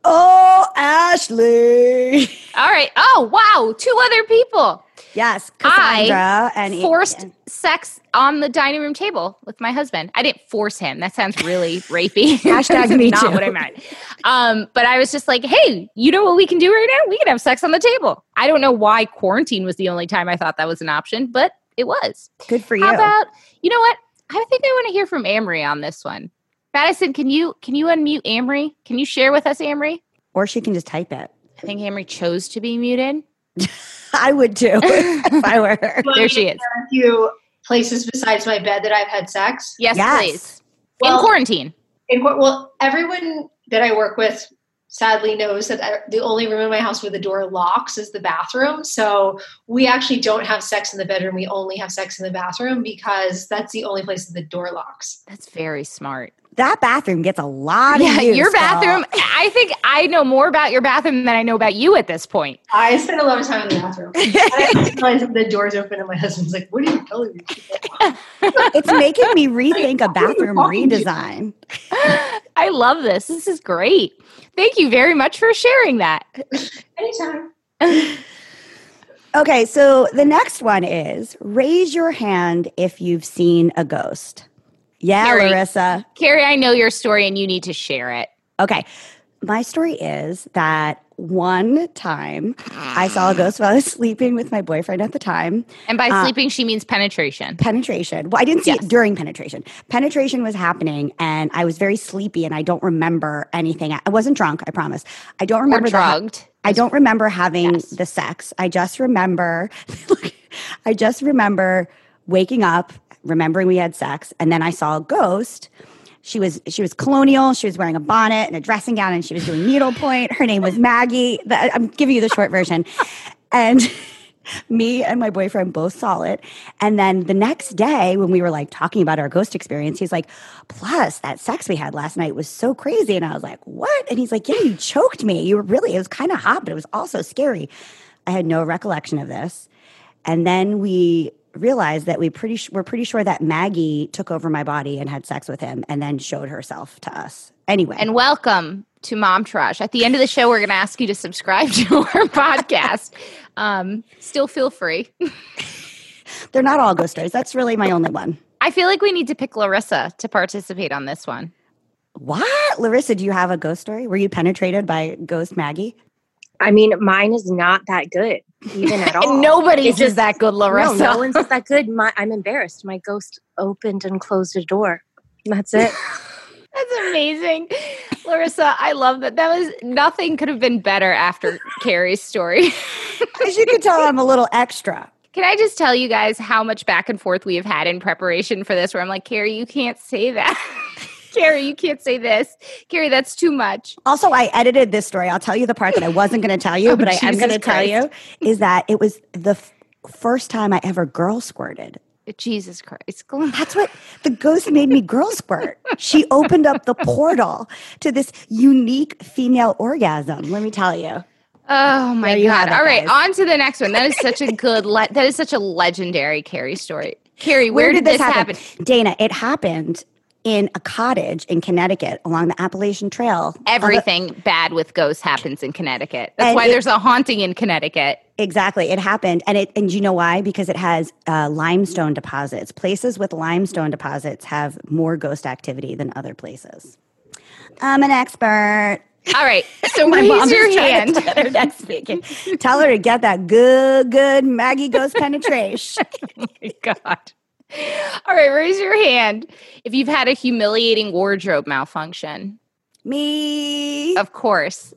A: Oh, Ashley.
C: All right. Oh, wow. Two other people.
A: Yes, Cassandra and E-
C: Forced
A: and-
C: sex on the dining room table with my husband. I didn't force him. That sounds really rapey.
A: Hashtag me
C: not
A: too.
C: what I meant. Um, but I was just like, hey, you know what we can do right now? We can have sex on the table. I don't know why quarantine was the only time I thought that was an option, but it was.
A: Good for you.
C: How about you know what? I think I want to hear from Amory on this one. Madison, can you can you unmute Amory? Can you share with us, Amory?
A: or she can just type it.
C: I think Amory chose to be muted.
A: I would too if I were her.
C: There she is.
B: A few places besides my bed that I've had sex.
C: Yes,
A: Yes.
C: please. In quarantine.
B: In, qu- well, everyone that I work with sadly knows that the only room in my house where the door locks is the bathroom. So we actually don't have sex in the bedroom. We only have sex in the bathroom because that's the only place that the door locks.
C: That's very smart.
A: that bathroom gets a lot of use,
C: your
A: girl.
C: bathroom. I think I know more about your bathroom than I know about you at this point.
B: I spend a lot of time in the bathroom. I find the doors open and my husband's like, "What are you telling me?"
A: It's making me rethink a
B: What are you
A: bathroom redesign.
C: I love this. This is great. Thank you very much for sharing that.
B: Anytime.
A: Okay, so the next one is raise your hand if you've seen a ghost. Yeah,
C: Carrie.
A: Larissa.
C: Carrie, I know your story and you need to share it.
A: Okay. My story is that one time I saw a ghost while I was sleeping with my boyfriend at the time.
C: And by
A: Uh,
C: sleeping, she means penetration.
A: Penetration. Well, I didn't see
C: Yes.
A: it during penetration. Penetration was happening and I was very sleepy and I don't remember anything. I wasn't drunk, I promise. I don't
C: Or
A: remember ha-
C: drugged.
A: I don't remember having
C: Yes.
A: the sex. I just remember I just remember waking up, remembering we had sex, and then I saw a ghost. She was she was colonial. She was wearing a bonnet and a dressing gown, and she was doing needlepoint. Her name was Maggie. The- I'm giving you the short version, and me and my boyfriend both saw it. And then the next day, when we were like talking about our ghost experience, he's like, "Plus, that sex we had last night was so crazy." And I was like, "What?" And he's like, "Yeah, you choked me. You were really. It was kind of hot, but it was also scary." I had no recollection of this. And then we realized that we pretty we're pretty sure that Maggie took over my body and had sex with him and then showed herself to us. Anyway,
C: And welcome to Momtourage. At the end of the show, we're going to ask you to subscribe to our podcast. Um, still feel free.
A: they're not all ghost stories. That's really my only one.
C: I feel like we need to pick Larissa to participate on this one.
A: What? Larissa, do you have a ghost story? Were you penetrated by ghost Maggie?
E: I mean, mine is not that good, even at all.
C: Nobody's
E: It's
C: is
E: just-
C: that good, Larissa.
E: No, no one's that good. My, I'm embarrassed. My ghost opened and closed a door. That's it.
C: That's amazing. Larissa, I love that. That was nothing could have been better after Carrie's story.
A: As you can tell, I'm a little extra.
C: Can I just tell you guys how much back and forth we have had in preparation for this? Where I'm like, Carrie, you can't say that. Carrie, you can't say this. Carrie, that's too much.
A: Also, I edited this story. I'll tell you the part that I wasn't going to tell you,
C: Oh,
A: but I am going to tell you is that it was the f- first time I ever girl squirted.
C: Jesus Christ.
A: That's what the ghost made me girl squirt. She opened up the portal to this unique female orgasm. Let me tell you.
C: Oh my god!
A: it,
C: All right,
A: guys.
C: on to the next one. That is such a good. Le- that is such a legendary Carrie story. Carrie, where, did, this happen?
A: Dana? It happened in a cottage in Connecticut along the Appalachian Trail.
C: Everything bad with ghosts happens in Connecticut. That's why
A: it-
C: there's a haunting in Connecticut.
A: Exactly. It happened. And it and you know why? Because it has uh, limestone deposits. Places with limestone deposits have more ghost activity than other places. I'm an expert.
C: All right, so
A: My
C: raise
A: mom's
C: your hand.
A: her next speaking. Tell her to get that good, good Maggie ghost penetration.
C: my God. All right, raise your hand if you've had a humiliating wardrobe malfunction.
A: Me.
C: Of course.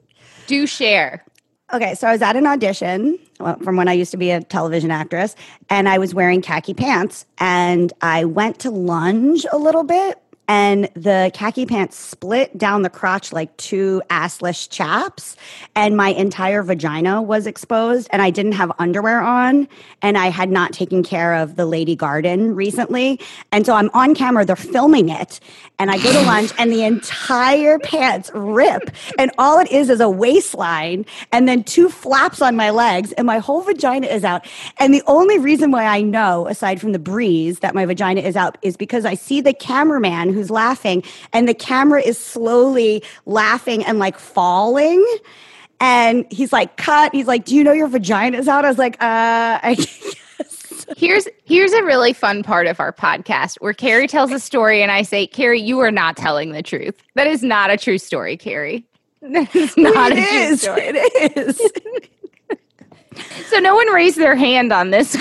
C: Do share.
A: Okay, so I was at an audition well, from when I used to be a television actress, and I was wearing khaki pants, and I went to lunge a little bit, and the khaki pants split down the crotch like two assless chaps, and my entire vagina was exposed, and I didn't have underwear on, and I had not taken care of the lady garden recently, and so I'm on camera, they're filming it, and I go to lunch, and the entire pants rip, and all it is is a waistline, and then two flaps on my legs, and my whole vagina is out. And the only reason why I know, aside from the breeze, that my vagina is out is because I see the cameraman who's laughing, and the camera is slowly laughing and like falling. And he's like, cut. He's like, do you know your vagina is out? I was like, uh, I guess.
C: Here's here's a really fun part of our podcast where Carrie tells a story and I say, Carrie, you are not telling the truth. That is not a true story, Carrie. That is not
A: it
C: a true story.
A: It is.
C: So no one raised their hand on this.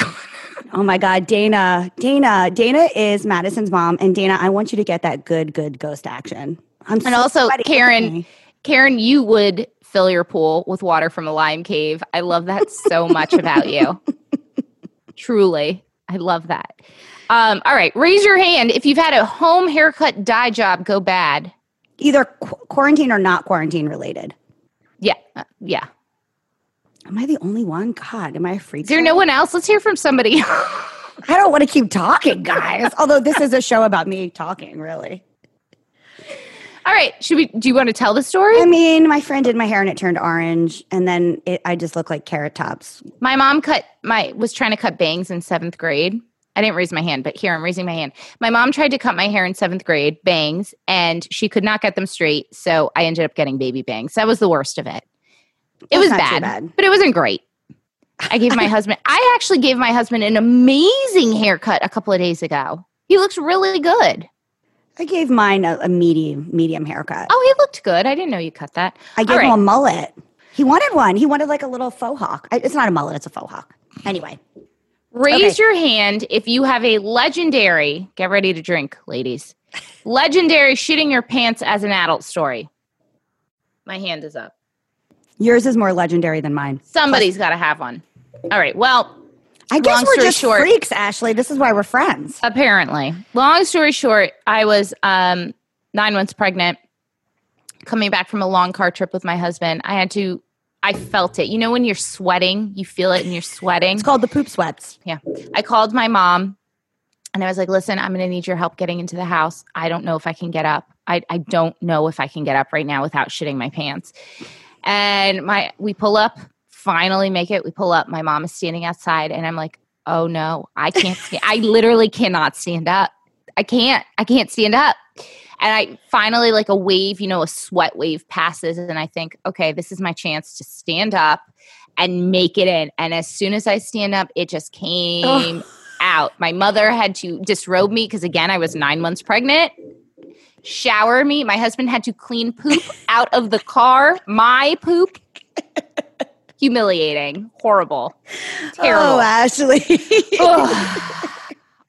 A: Oh my God, Dana. Dana. Dana is Madison's mom. And Dana, I want you to get that good, good ghost action. I'm
C: And also,
A: sweaty.
C: Karen, Karen, you would fill your pool with water from a lime cave. I love that so much about you. Truly. I love that. Um, all right, raise your hand if you've had a home haircut dye job go bad.
A: Either qu- quarantine or not quarantine related.
C: Yeah, uh, yeah.
A: Am I the only one? God, am I a freak?
C: Is there no one else? Let's hear from somebody.
A: I don't want to keep talking, guys. Although this is a show about me talking, really.
C: All right. Should we? Do you want to tell the story?
A: I mean, my friend did my hair and it turned orange, and then it, I just look like carrot tops.
C: My mom cut my was trying to cut bangs in seventh grade. I didn't raise my hand, but here I'm raising my hand. My mom tried to cut my hair in seventh grade, bangs, and she could not get them straight. So I ended up getting baby bangs. That was the worst of it. It was bad,
A: bad.
C: but it wasn't great. I gave my husband, I actually gave my husband an amazing haircut a couple of days ago. He looks really good.
A: I gave mine a, a medium medium haircut.
C: Oh, he looked good. I didn't know you cut that.
A: I gave
C: right.
A: him a mullet. He wanted one. He wanted like a little faux hawk. It's not a mullet. It's a faux hawk. Anyway,
C: Raise
A: Okay.
C: your hand if you have a legendary, get ready to drink, ladies. Legendary shitting your pants as an adult story. My hand is up.
A: Yours is more legendary than mine.
C: Somebody's got to have one. All right. Well,
A: I guess
C: Long
A: we're just
C: short-
A: freaks, Ashley. This is why we're friends.
C: apparently, long story short, I was um, nine months pregnant, coming back from a long car trip with my husband. I had to, I felt it. You know, when you're sweating, you feel it and you're sweating.
A: It's called the poop sweats.
C: Yeah. I called my mom and I was like, listen, I'm going to need your help getting into the house. I don't know if I can get up. I, I don't know if I can get up right now without shitting my pants. And my, we pull up, finally make it. We pull up. My mom is standing outside and I'm like, oh no, I can't, sta- I literally cannot stand up. I can't, I can't stand up. And I finally, like a wave, you know, a sweat wave passes. And I think, okay, this is my chance to stand up and make it in. And as soon as I stand up, it just came out. My mother had to disrobe me because, again, I was nine months pregnant, shower me. My husband had to clean poop out of the car, my poop. Humiliating, horrible, terrible.
A: Oh, Ashley.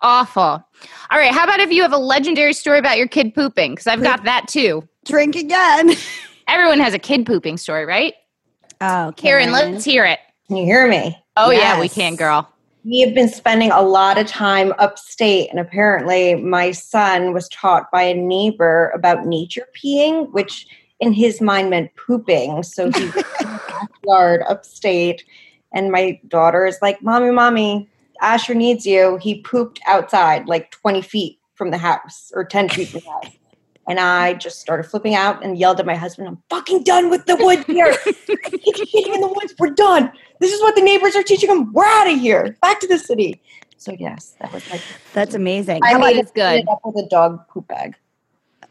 C: Awful. All right. How about if you have a legendary story about your kid pooping? Because I've got that too.
A: Drink again.
C: Everyone has a kid pooping story, right?
A: Oh,
C: Karen, let's hear it.
F: Can you hear me?
C: Oh, yeah, we can, girl.
F: We have been spending a lot of time upstate, and apparently, my son was taught by a neighbor about nature peeing, which in his mind meant pooping. So he was in the backyard upstate, and my daughter is like, "Mommy, mommy, Asher needs you." He pooped outside, like twenty feet from the house or ten feet from the house. And I just started flipping out and yelled at my husband, I'm fucking done with the woods here. Keep shitting in the woods. We're done. This is what the neighbors are teaching them. We're out of here. Back to the city. So yes, that was my
A: That's amazing.
F: I
A: How
F: made
A: about,
C: is good.
F: it up with a dog poop bag.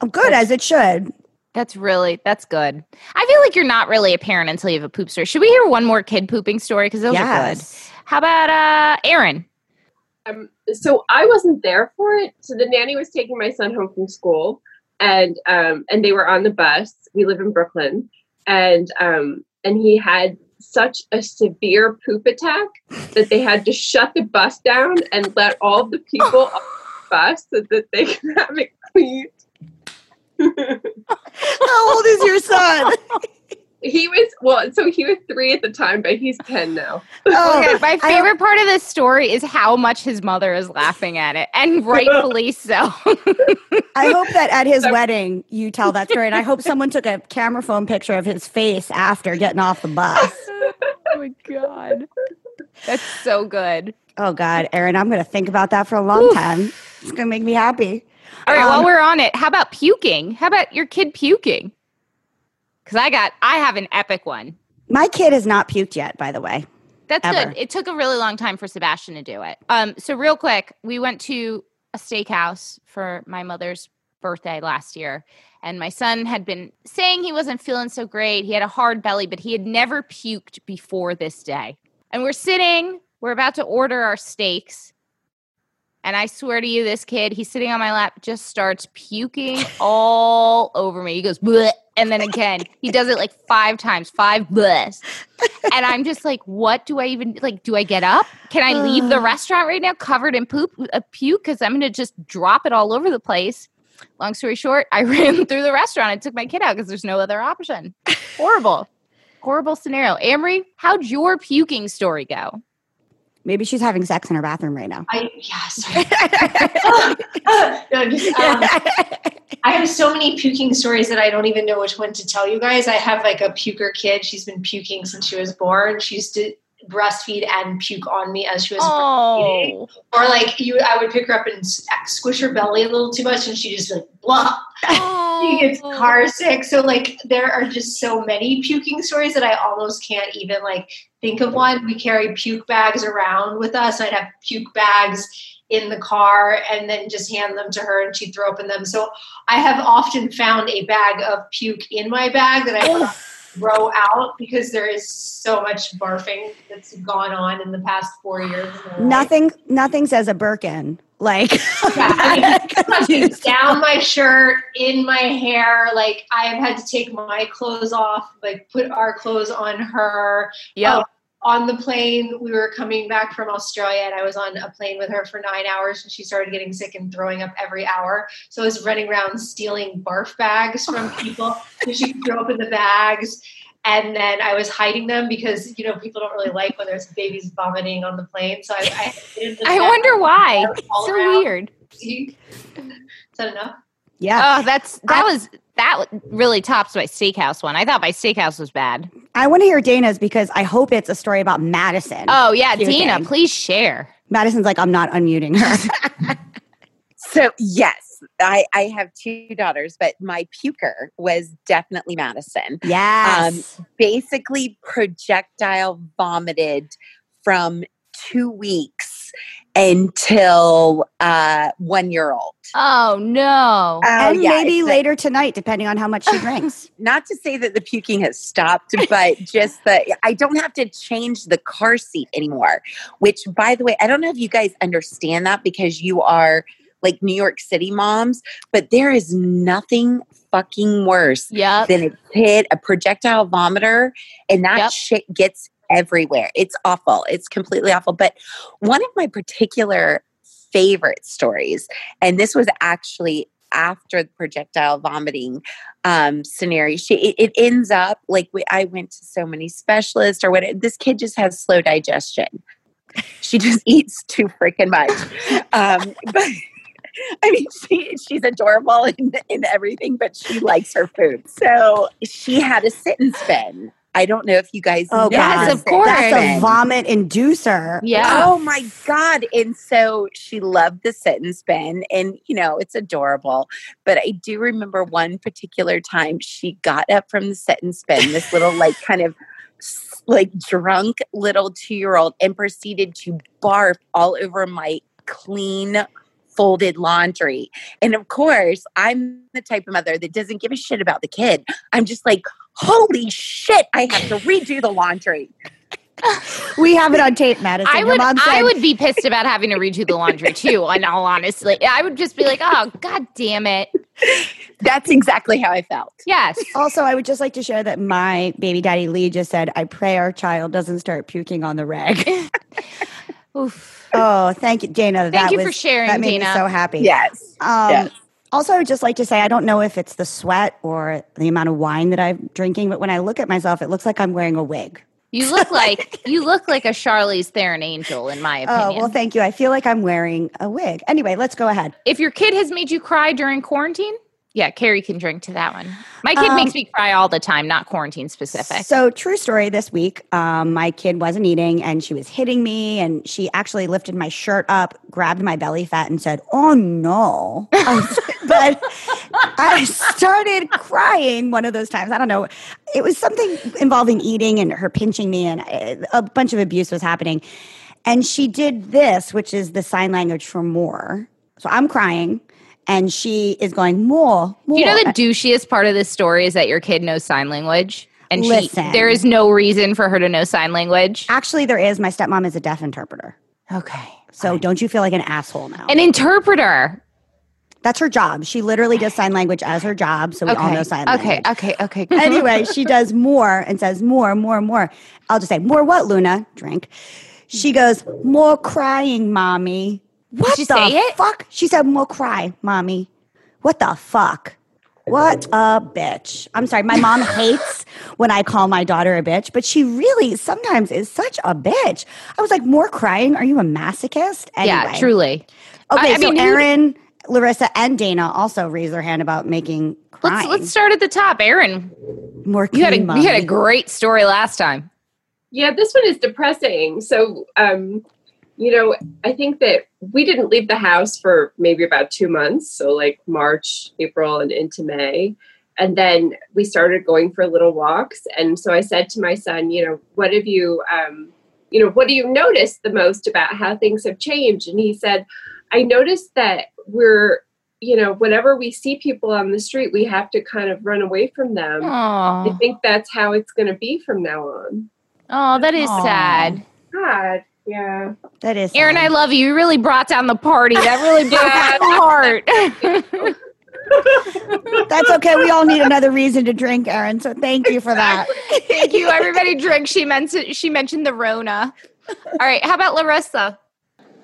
A: oh, good as it should.
C: That's really that's good. I feel like you're not really a parent until you have a poop story. Should we hear one more kid pooping story? Because those are good. How about uh Aaron?
G: um, so I wasn't there for it. So the nanny was taking my son home from school, and um, and they were on the bus. We live in Brooklyn, and um, and he had such a severe poop attack that they had to shut the bus down and let all the people off the bus so that they could have it cleaned.
A: How old is your son?
G: he was well, so he was three at the time, but he's ten now.
A: Oh,
C: Okay, my favorite part of this story is how much his mother is laughing at it, and rightfully so.
A: I hope that at his wedding you tell that story, and I hope someone took a camera phone picture of his face after getting off the bus.
C: oh my god, that's so good.
A: Oh God, Aaron, I'm going to think about that for a long time. It's going to make me happy.
C: All right,
A: Um,
C: while we're on it, how about puking? How about your kid puking? Because I got, I have an epic one.
A: My kid has not puked yet, by the way.
C: That's
A: Ever.
C: good. It took a really long time for Sebastian to do it. Um, so real quick, we went to a steakhouse for my mother's birthday last year, and my son had been saying he wasn't feeling so great. He had a hard belly, but he had never puked before this day. And we're sitting, we're about to order our steaks. And I swear to you, this kid, he's sitting on my lap, just starts puking all over me. He goes, Bleh. And then again, he does it like five times, five blehs. And I'm just like, what do I even like? Do I get up? Can I leave the restaurant right now covered in poop, a puke? Because I'm going to just drop it all over the place. Long story short, I ran through the restaurant and took my kid out because there's no other option. Horrible, horrible scenario. Amory, how'd your puking story go?
A: Maybe she's having sex in her bathroom right now.
B: I sorry. no, just, um, I have so many puking stories that I don't even know which one to tell you guys. I have like a puker kid. She's been puking since she was born. She used to breastfeed and puke on me as she was breastfeeding.
C: Oh.
B: Or like you, I would pick her up and squish her belly a little too much, and she just like blah. She gets car sick. So like there are just so many puking stories that I almost can't even like think of one. We carry puke bags around with us. I'd have puke bags in the car and then just hand them to her and she'd throw up in them. So I have often found a bag of puke in my bag that I throw out because there is so much barfing that's gone on in the past four years. of my life.
A: Nothing, nothing says a Birkin. Like,
B: Yeah, I mean, down my shirt, in my hair. Like I have had to take my clothes off, like put our clothes on her.
C: Yeah.
B: Oh, on the plane, we were coming back from Australia, and I was on a plane with her for nine hours, and she started getting sick and throwing up every hour. So I was running around stealing barf bags from people so she could throw up in the bags. And then I was hiding them because you know people don't really like when there's babies vomiting on the plane. So I, I, hid
C: I wonder why.
B: all
C: So
B: around.
C: weird.
B: Is that enough?
A: yeah.
C: Oh, that's that was that really tops my steakhouse one. I thought my steakhouse was bad.
A: I want to hear Dana's because I hope it's a story about Madison.
C: Oh yeah,
A: Dana,
C: Dina, please share.
A: Madison's like, I'm not unmuting her.
H: So yes, I, I have two daughters, but my puker was definitely Madison.
A: yes.
H: Basically, projectile vomited from two weeks until uh, one year old.
C: Oh no.
A: and
H: yeah,
A: maybe
H: it's a-
A: later tonight, depending on how much she drinks.
H: not to say that the puking has stopped, but just that I don't have to change the car seat anymore. Which, by the way, I don't know if you guys understand that because you are like New York City moms, but there is nothing fucking worse
C: Yep.
H: than a kid, a projectile vomiter, and that
C: Yep.
H: shit gets everywhere. It's awful. It's completely awful. But one of my particular favorite stories, and this was actually after the projectile vomiting um, scenario, she it, it ends up like we, I went to so many specialists or what. This kid just has slow digestion. She just eats too freaking much. Um, but I mean, she she's adorable in, in everything, but she likes her food. So she had a sit and spin. I don't know if you guys
A: Oh,
C: Yes,
A: God.
C: of course.
A: That's a vomit inducer.
C: Yeah.
H: Oh my God. And so she loved the sit and spin. And, you know, it's adorable. But I do remember one particular time she got up from the sit and spin, this little, like, kind of like drunk little two year old, and proceeded to barf all over my clean folded laundry. And of course, I'm the type of mother that doesn't give a shit about the kid. I'm just like, holy shit, I have to redo the laundry.
A: We have it on tape, Madison.
C: I would I would be pissed about having to redo the laundry too, in all honesty. I would just be like, oh god damn it.
H: That's exactly how I felt.
C: Yes.
A: Also, I would just like to share that my baby daddy Lee just said, I pray our child doesn't start puking on the reg.
C: Oof.
A: oh, thank you, Dana.
C: Thank
A: that
C: you for
A: was-
C: sharing,
A: That made
C: Dana.
A: me so happy.
H: Yes.
A: Um,
H: Yes.
A: Also, I would just like to say, I don't know if it's the sweat or the amount of wine that I'm drinking, but when I look at myself, it looks like I'm wearing a wig.
C: You look like you look like a Charlize Theron angel, in my opinion.
A: Oh, well, thank you. I feel like I'm wearing a wig. Anyway, let's go ahead.
C: if your kid has made you cry during quarantine, yeah, Carrie can drink to that one. My kid
A: Um,
C: makes me cry all the time, not quarantine specific.
A: So, true story this week, um, my kid wasn't eating and she was hitting me, and she actually lifted my shirt up, grabbed my belly fat, and said, Oh no. But I started crying one of those times. I don't know. It was something involving eating and her pinching me, and uh, a bunch of abuse was happening. And she did this, which is the sign language for more. So I'm crying, and she is going, More, more.
C: you know the douchiest part of this story is that your kid knows sign language, and she, there is no reason for her to know sign language.
A: Actually, there is. My stepmom is a deaf interpreter.
C: Okay,
A: So don't you feel like an asshole now?
C: an interpreter.
A: That's her job. She literally does sign language as her job. So we all know sign
C: okay,
A: language.
C: Okay, okay, okay.
A: anyway, she does more and says more, more, more. I'll just say, more what, Luna? Drink. She goes, more crying, mommy. What
C: she
A: the
C: say it?
A: fuck? She said, more cry, mommy. What the fuck? What a bitch. I'm sorry. My mom hates when I call my daughter a bitch, but she really sometimes is such a bitch. I was like, more crying? Are you a masochist?
C: Yeah, truly.
A: Okay,
C: I- I
A: so
C: mean, who-
A: Aaron, Larissa, and Dana also raised their hand about making crying.
C: Let's let's start at the top. Aaron,
A: more
C: you had a
A: clean
C: you had a great story last time.
G: Yeah, this one is depressing. So, um, you know, I think that we didn't leave the house for maybe about two months. So, like March, April, and into May. And then we started going for little walks. And so I said to my son, you know, what have you, um, you know, what do you notice the most about how things have changed? And he said, I noticed that we're, you know, whenever we see people on the street, we have to kind of run away from them. I think that's how it's going to be from now on.
C: Oh, that is
A: Aw.
C: sad.
G: God, yeah.
A: That is
C: Aaron,
A: sad.
C: I love you. You really brought down the party. That really broke my heart.
A: That's okay. We all need another reason to drink, Aaron. So thank you for that.
C: Thank you. Everybody drink. She mentioned she mentioned the Rona. All right. How about Larissa?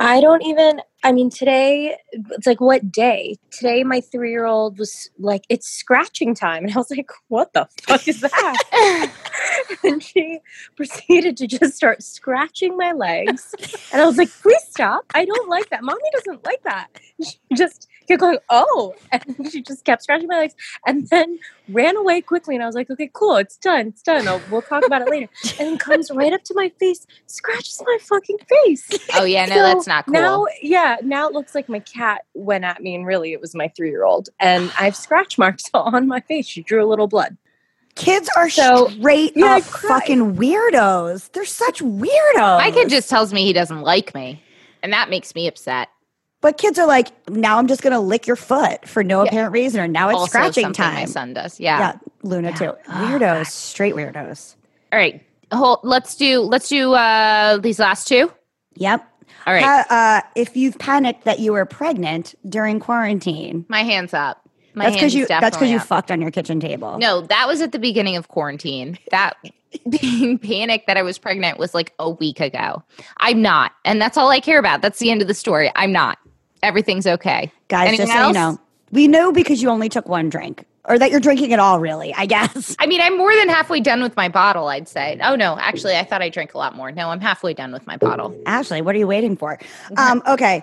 E: I don't even, I mean, today, it's like, what day? Today, my three year old was like, it's scratching time. And I was like, what the fuck is that? and she proceeded to just start scratching my legs. And I was like, please stop. I don't like that. Mommy doesn't like that. She just kept going, oh. And she just kept scratching my legs and then ran away quickly. And I was like, okay, cool. It's done. It's done. I'll, we'll talk about it later. And then comes right up to my face, scratches my fucking face.
C: Oh yeah, no,
E: So
C: that's not cool.
E: Now, yeah, now it looks like my cat went at me, and really it was my three year old. And I have scratch marks on my face. She drew a little blood.
A: Kids are
E: So-
A: straight
E: Yeah,
A: up fucking weirdos. They're such weirdos.
C: My kid just tells me he doesn't like me, and that makes me upset.
A: But kids are like, now I'm just gonna lick your foot for no apparent reason, or now it's
C: also
A: scratching time.
C: My son does. Yeah.
A: yeah, Luna too. Weirdos, straight weirdos.
C: All right. Hold, let's do let's do uh these last two.
A: Yep.
C: All right.
A: Ha- uh, if you've panicked that you were pregnant during quarantine,
C: My hands up. My
A: that's because you that's because you fucked on your kitchen table.
C: No, that was at the beginning of quarantine. That being panicked that I was pregnant was like a week ago. I'm not. And that's all I care about. That's the end of the story. I'm not. Everything's okay.
A: guys,
C: Anything
A: just so you know, we know because you only took one drink, or that you're drinking at all. Really, I guess.
C: I mean, I'm more than halfway done with my bottle, I'd say. Oh, no. Actually, I thought I drank a lot more. No, I'm halfway done with my bottle.
A: Ashley, what are you waiting for? Um, okay,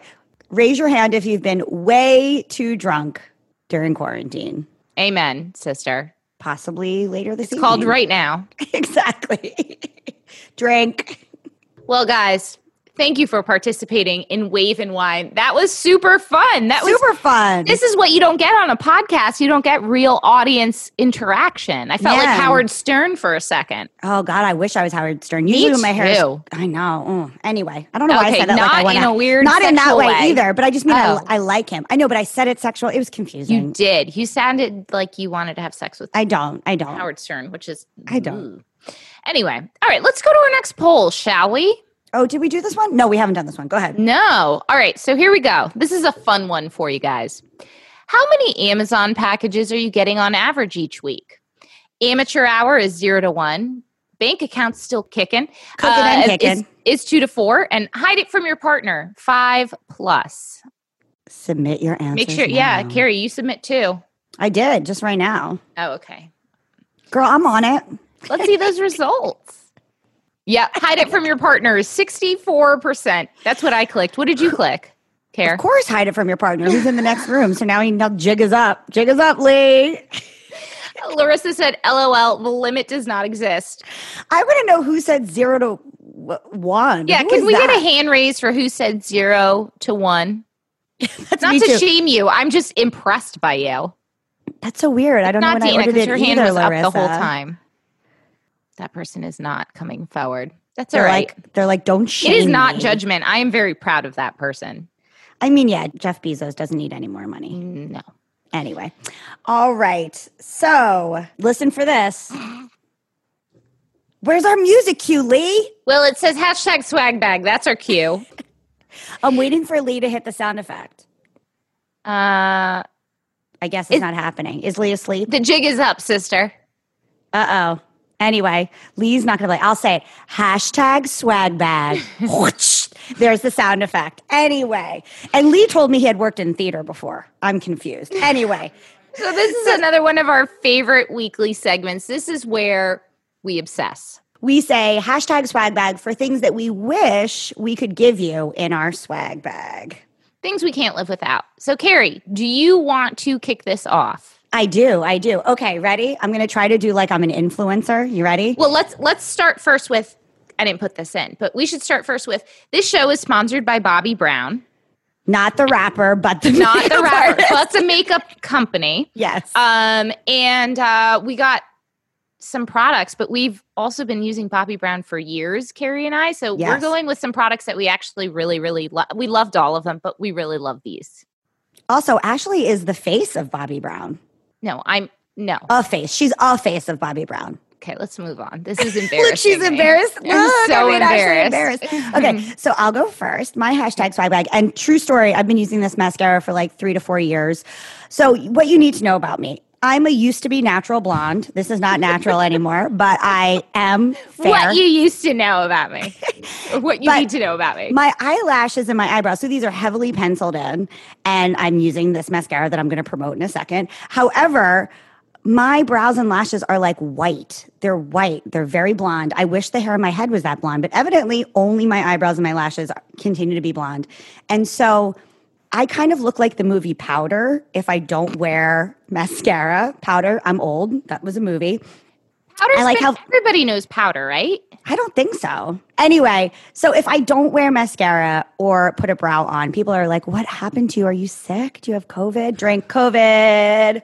A: raise your hand if you've been way too drunk during quarantine.
C: Amen, sister.
A: Possibly later this
C: It's called right now.
A: exactly. Drink.
C: Well, guys, thank you for participating in Wave and Wine. That was super fun. That was
A: Super fun.
C: This is what you don't get on a podcast. You don't get real audience interaction. I felt like Howard Stern for a second.
A: Oh God, I wish I was Howard Stern. Usually when my hair. Is. I know. Mm. Anyway, I don't know why I said that. like I
C: not
A: wanna,
C: in a weird
A: not in that way,
C: way.
A: either. But I just mean
C: Oh.
A: I, I like him. I know, but I said it sexual. It was confusing.
C: You did. You sounded like you wanted to have sex with
A: I don't. I don't.
C: Howard Stern, which is
A: I don't.
C: Ooh. Anyway, all right, let's go to our next poll, shall we?
A: Oh, did we do this one? No, we haven't done this one. Go ahead.
C: No. All right, so here we go. This is a fun one for you guys. How many Amazon packages are you getting on average each week? Amateur hour is zero to one. Bank account's still kicking.
A: Cooking uh, and
C: is-
A: kicking.
C: Is, two to four. And hide it from your partner, five plus.
A: Submit your answer.
C: Make sure, yeah. Carrie, you submit too.
A: I did just right now,
C: Oh, okay.
A: girl. I'm on it.
C: Let's see those results. Yeah, hide it from your partner is 64%. That's what I clicked. What did you click? Care?
A: Of course, hide it from your partner who's in the next room. So now he now jig is up. Jig is up, Lee.
C: Larissa said, LOL, the limit does not exist.
A: I want to know who said zero to one.
C: Yeah,
A: Who
C: can we get a hand raise for who said zero to one?
A: That's
C: Not to
A: too.
C: shame you. I'm just impressed by you.
A: That's so weird. I don't know when I ordered it
C: your hand
A: either,
C: was
A: Larissa.
C: up the whole time. That person is not coming forward. That's all
A: They're
C: right.
A: like, they're like, don't shame
C: it is not
A: me.
C: judgment. I am very proud of that person.
A: I mean, yeah, Jeff Bezos doesn't need any more money.
C: No.
A: Anyway, all right. So listen for this. Where's our music cue, Lee?
C: Well, it says hashtag swag bag. That's our cue.
A: I'm waiting for Lee to hit the sound effect.
C: Uh,
A: I guess it's
C: Is-
A: not happening. Is Lee asleep?
C: the jig is up, sister.
A: Uh oh. Anyway, Lee's not going to play. I'll say it. Hashtag swag bag. There's the sound effect. Anyway, and Lee told me he had worked in theater before. I'm confused. Anyway,
C: So this is another one of our favorite weekly segments. This is where we obsess.
A: we say hashtag swag bag for things that we wish we could give you in our swag bag.
C: Things we can't live without. So, Carrie, do you want to kick this off?
A: I do. I do. Okay, ready? I'm going to try to do like I'm an influencer. You ready?
C: Well, let's let's start first with I didn't put this in, but we should start first with this show is sponsored by Bobbi Brown.
A: Not the rapper, but the
C: Not the rapper,
A: artist.
C: but the makeup company.
A: Yes.
C: Um, and uh, we got some products, but we've also been using Bobbi Brown for years, Carrie and I. So we're going with some products that we actually really, really love. We loved all of them, but we really love these.
A: Also, Ashley is the face of Bobbi Brown.
C: No, I'm no.
A: A face. She's a face of Bobbi Brown.
C: Okay, let's move on. This is embarrassing.
A: Look, she's embarrassed.
C: I'm so
A: I Ashley
C: embarrassed.
A: embarrassed. Okay, so I'll go first. My hashtag swag bag. And true story, I've been using this mascara for like three to four years. So, what you need to know about me I'm a used to be natural blonde. This is not natural anymore, but I am fair.
C: What you used to know about me. what you
A: But
C: need to know about me.
A: My eyelashes and my eyebrows, so these are heavily penciled in, and I'm using this mascara that I'm going to promote in a second. However, my brows and lashes are like white. They're white. They're very blonde. I wish the hair on my head was that blonde, but evidently only my eyebrows and my lashes continue to be blonde. And so I kind of look like the movie Powder if I don't wear mascara. Powder, I'm old. That was a movie.
C: Powder's
A: I like how-
C: everybody knows powder, right?
A: I don't think so. Anyway, so if I don't wear mascara or put a brow on, people are like, What happened to you? Are you sick? Do you have COVID? Drink COVID.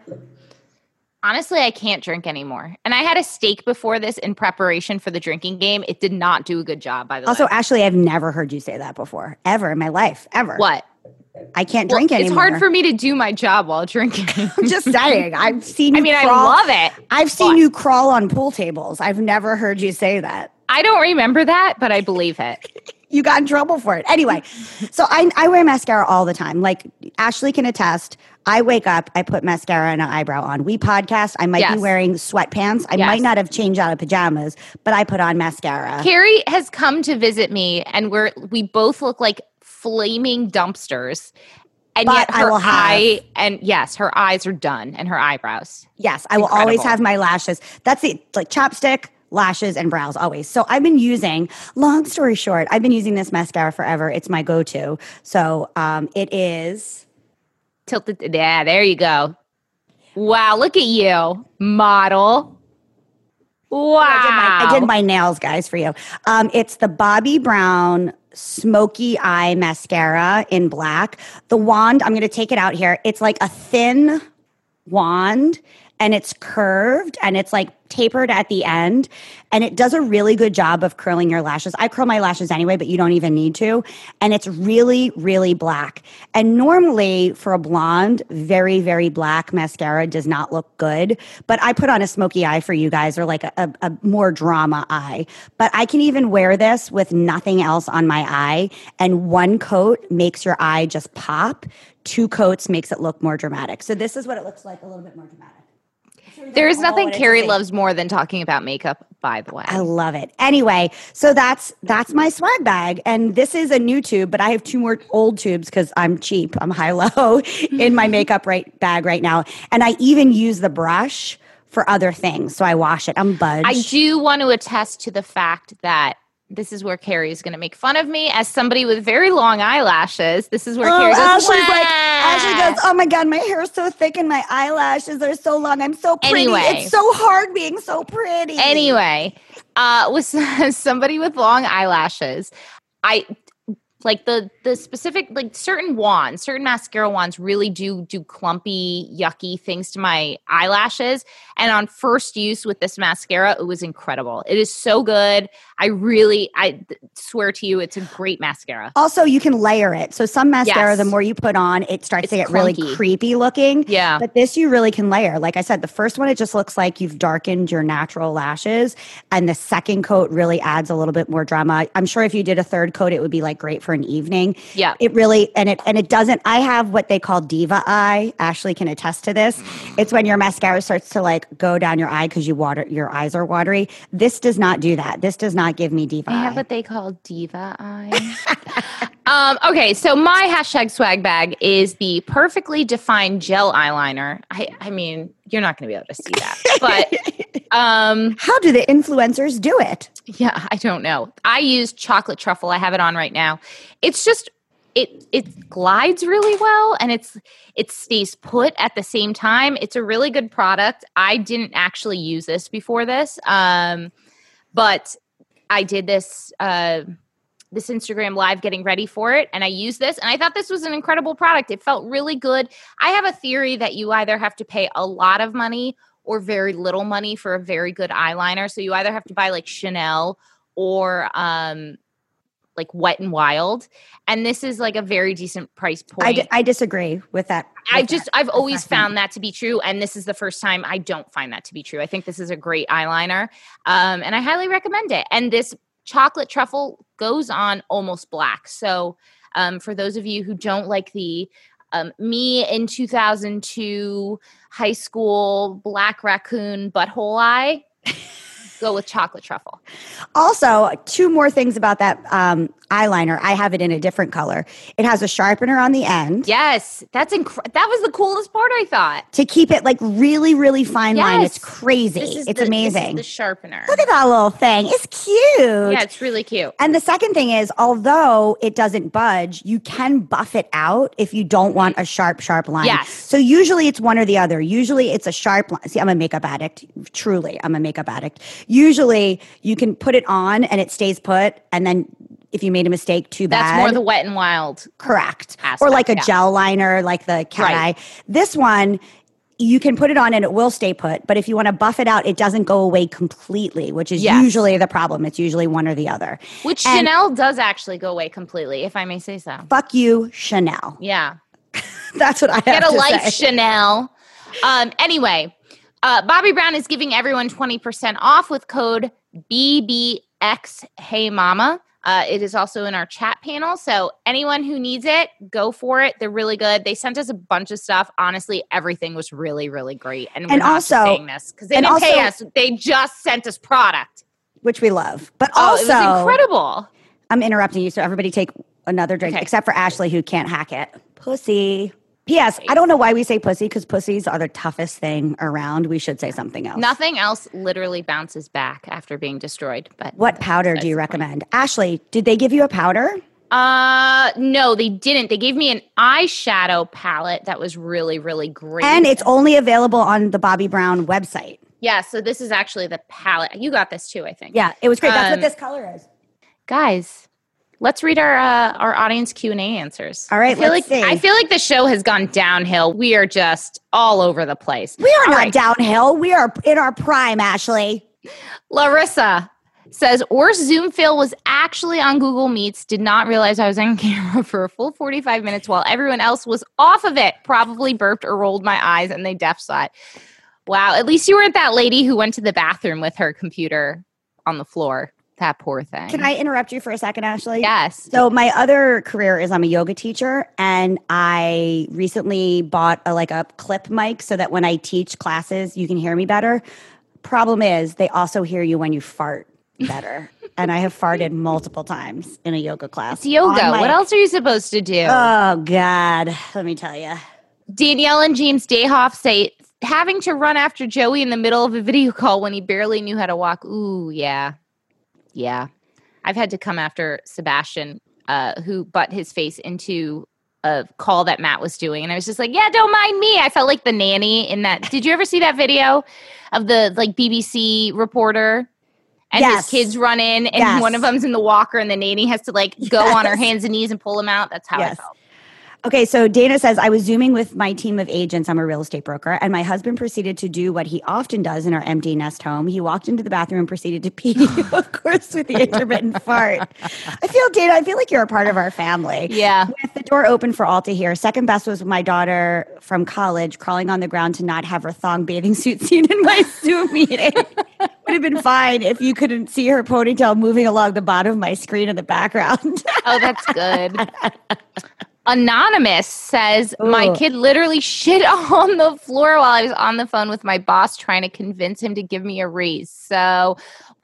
C: Honestly, I can't drink anymore. And I had a steak before this in preparation for the drinking game. It did not do a good job, by the
A: Also,
C: way.
A: Also, Ashley, I've never heard you say that before, ever in my life, ever.
C: What?
A: I can't
C: Well,
A: drink anymore.
C: it's hard for me to do my job while drinking.
A: I'm just saying. I've seen you
C: I mean, I love it.
A: I've seen
C: but-
A: you crawl on pool tables. I've never heard you say that.
C: I don't remember that, but I believe it.
A: you got in trouble for it. Anyway, so I, I wear mascara all the time. Like Ashley can attest. I wake up, I put mascara and an eyebrow on. We podcast. I might
C: Yes.
A: be wearing sweatpants. I
C: Yes.
A: might not have changed out of pajamas, but I put on mascara.
C: Carrie has come to visit me, and we're we both look like flaming dumpsters. And
A: But
C: yet
A: I
C: her
A: will have-
C: eye and yes, her eyes are done and her eyebrows.
A: Yes, I will always have my lashes. That's it, like chapstick, lashes, and brows always. So I've been using. Long story short, I've been using this mascara forever. It's my go-to. So um, it is.
C: Tilted. Yeah, there you go. Wow, look at you, model. Wow.
A: I did, my, I did my nails, guys, for you. Um, it's the Bobbi Brown Smokey Eye Mascara in black. The wand, I'm going to take it out here. It's like a thin wand and it's curved and it's like tapered at the end and it does a really good job of curling your lashes. I curl my lashes anyway, but you don't even need to. And it's really, really black. And normally for a blonde, very, very black mascara does not look good. But I put on a smoky eye for you guys or like a, a, a more drama eye. But I can even wear this with nothing else on my eye. And one coat makes your eye just pop. Two coats makes it look more dramatic. So this is what it looks like a little bit more dramatic.
C: There is nothing Carrie loves more than talking about makeup, by the way.
A: I love it. Anyway, so that's that's my swag bag, and this is a new tube, but I have two more old tubes because I'm cheap. I'm high low in my mm-hmm. makeup right bag right now, and I even use the brush for other things. So I wash it. I'm budge.
C: I do want to attest to the fact that this is where Carrie is going to make fun of me as somebody with very long eyelashes. This is where
A: Oh,
C: Carrie goes.
A: Ashley's like. Ashley goes, oh my god, my hair's so thick and my eyelashes are so long. I'm so pretty.
C: Anyway.
A: it's so hard being so pretty.
C: Anyway, uh, with somebody with long eyelashes, I like the the specific like certain wands, certain mascara wands really do do clumpy, yucky things to my eyelashes. And on first use with this mascara, it was incredible. It is so good. I really, I th- swear to you, it's a great mascara.
A: Also, you can layer it. So some mascara,
C: Yes.
A: the more you put on, it starts
C: It's
A: to get really creepy looking.
C: Yeah.
A: But this you really can layer. Like I said, the first one it just looks like you've darkened your natural lashes, and the second coat really adds a little bit more drama. I'm sure if you did a third coat, it would be like great for an evening.
C: Yeah.
A: It really and it and it doesn't. I have what they call diva eye. Ashley can attest to this. Mm-hmm. It's when your mascara starts to like go down your eye because you water your eyes are watery. This does not do that. This does not give me diva eye.
C: I
A: eye.
C: have what they call diva eye. um, okay, so my hashtag swag bag is the perfectly defined gel eyeliner. I, I mean, you're not going to be able to see that, but um,
A: How do the influencers do it?
C: yeah, I don't know. I use chocolate truffle. I have it on right now. It's just it it glides really well and it's it stays put at the same time. It's a really good product. I didn't actually use this before this. Um but I did this uh, this Instagram live getting ready for it, and I used this, and I thought this was an incredible product. It felt really good. I have a theory that you either have to pay a lot of money or very little money for a very good eyeliner. So you either have to buy like Chanel or um, like Wet and Wild, and this is like a very decent price point.
A: I, d- I disagree with that.
C: I
A: with
C: just
A: that
C: I've always
A: assessment.
C: found that to be true, and this is the first time I don't find that to be true. I think this is a great eyeliner, um, and I highly recommend it. And this chocolate truffle goes on almost black. So um, for those of you who don't like the um, me in 2002 high school black raccoon butthole eye, go with chocolate truffle.
A: Also, two more things about that um, eyeliner. I have it in a different color. It has a sharpener on the end
C: Yes, that's incredible. That was the coolest part. I thought.
A: to keep it like really, really fine line. It's crazy. It's
C: the- this is
A: amazing.
C: the sharpener.
A: Look at that little thing. It's cute.
C: Yeah, it's really cute.
A: And the second thing is, although it doesn't budge, you can buff it out if you don't want a sharp, sharp line.
C: Yes.
A: So usually it's one or the other. Usually it's a sharp line. See, I'm a makeup addict. Truly, I'm a makeup addict. Usually you can put it on and it stays put. And then if you made a mistake, too bad.
C: That's more the wet and wild.
A: Correct.
C: aspect,
A: or like a
C: yeah.
A: gel liner, like the cat
C: Right.
A: eye. This one, you can put it on and it will stay put. But if you want to buff it out, it doesn't go away completely, which is
C: Yes.
A: usually the problem. It's usually one or the other.
C: Which
A: And-
C: Chanel does actually go away completely, if I may say so.
A: Fuck you, Chanel.
C: Yeah.
A: That's what I have
C: Get a life,
A: say.
C: Chanel. Um, anyway, uh, Bobbi Brown is giving everyone 20% off with code BBX Hey Mama. Uh, it is also in our chat panel. So anyone who needs it, go for it. They're really good. They sent us a bunch of stuff. Honestly, everything was really, really great. And we're
A: And also-
C: saying this because they didn't pay us. They just sent us product.
A: which we love. But
C: Oh,
A: also,
C: it was incredible.
A: I'm interrupting you, so everybody take another drink,
C: Okay.
A: except for Ashley, who can't hack it. Pussy. P.S. I don't know why we say pussy because pussies are the toughest thing around. We should say something else.
C: Nothing else literally bounces back after being destroyed. But
A: What powder do you recommend? Ashley, did they give you a powder?
C: Uh no, they didn't. They gave me an eyeshadow palette that was really, really great.
A: And it's only available on the Bobbi Brown website.
C: yeah, so this is actually the palette. You got this too, I think.
A: Yeah, it was great. That's
C: Um,
A: what this color is.
C: Guys, let's read our uh, our audience Q&A answers.
A: All right,
C: I feel
A: let's
C: like
A: see.
C: I feel like the show has gone downhill. We are just all over the place.
A: We are
C: All
A: not
C: right.
A: downhill. We are in our prime, Ashley.
C: Larissa says, or Zoom Phil was actually on Google Meets, did not realize I was on camera for a full 45 minutes while everyone else was off of it. Probably burped or rolled my eyes and they deaf saw it. Wow. At least you weren't that lady who went to the bathroom with her computer on the floor. That poor thing.
A: Can I interrupt you for a second, Ashley?
C: Yes.
A: So my other career is I'm a yoga teacher, and I recently bought a like a clip mic so that when I teach classes, you can hear me better. Problem is, they also hear you when you fart better, and I have farted multiple times in a yoga class.
C: It's yoga.
A: mic.
C: What else are you supposed to do?
A: Oh God, let me tell you.
C: Danielle and James Dayhoff say having to run after Joey in the middle of a video call when he barely knew how to walk. Ooh, yeah. Yeah. I've had to come after Sebastian, uh, who butt his face into a call that Matt was doing. And I was just like, yeah, don't mind me. I felt like the nanny in that. Did you ever see that video of the like BBC reporter? And
A: Yes.
C: his kids run in, and
A: Yes.
C: one of them's in the walker, and the nanny has to like go on her hands and knees and pull him out. That's how I felt.
A: Okay, so Dana says I was zooming with my team of agents. I'm a real estate broker, and my husband proceeded to do what he often does in our empty nest home. He walked into the bathroom and proceeded to pee, of course, with the intermittent fart. I feel, Dana, I feel like you're a part of our family.
C: Yeah.
A: With the door open for all to hear. Second best was my daughter from college crawling on the ground to not have her thong bathing suit seen in my Zoom meeting. Would have been fine if you couldn't see her ponytail moving along the bottom of my screen in the background.
C: Oh, that's good. Anonymous says, My kid literally shit on the floor while I was on the phone with my boss trying to convince him to give me a raise. So,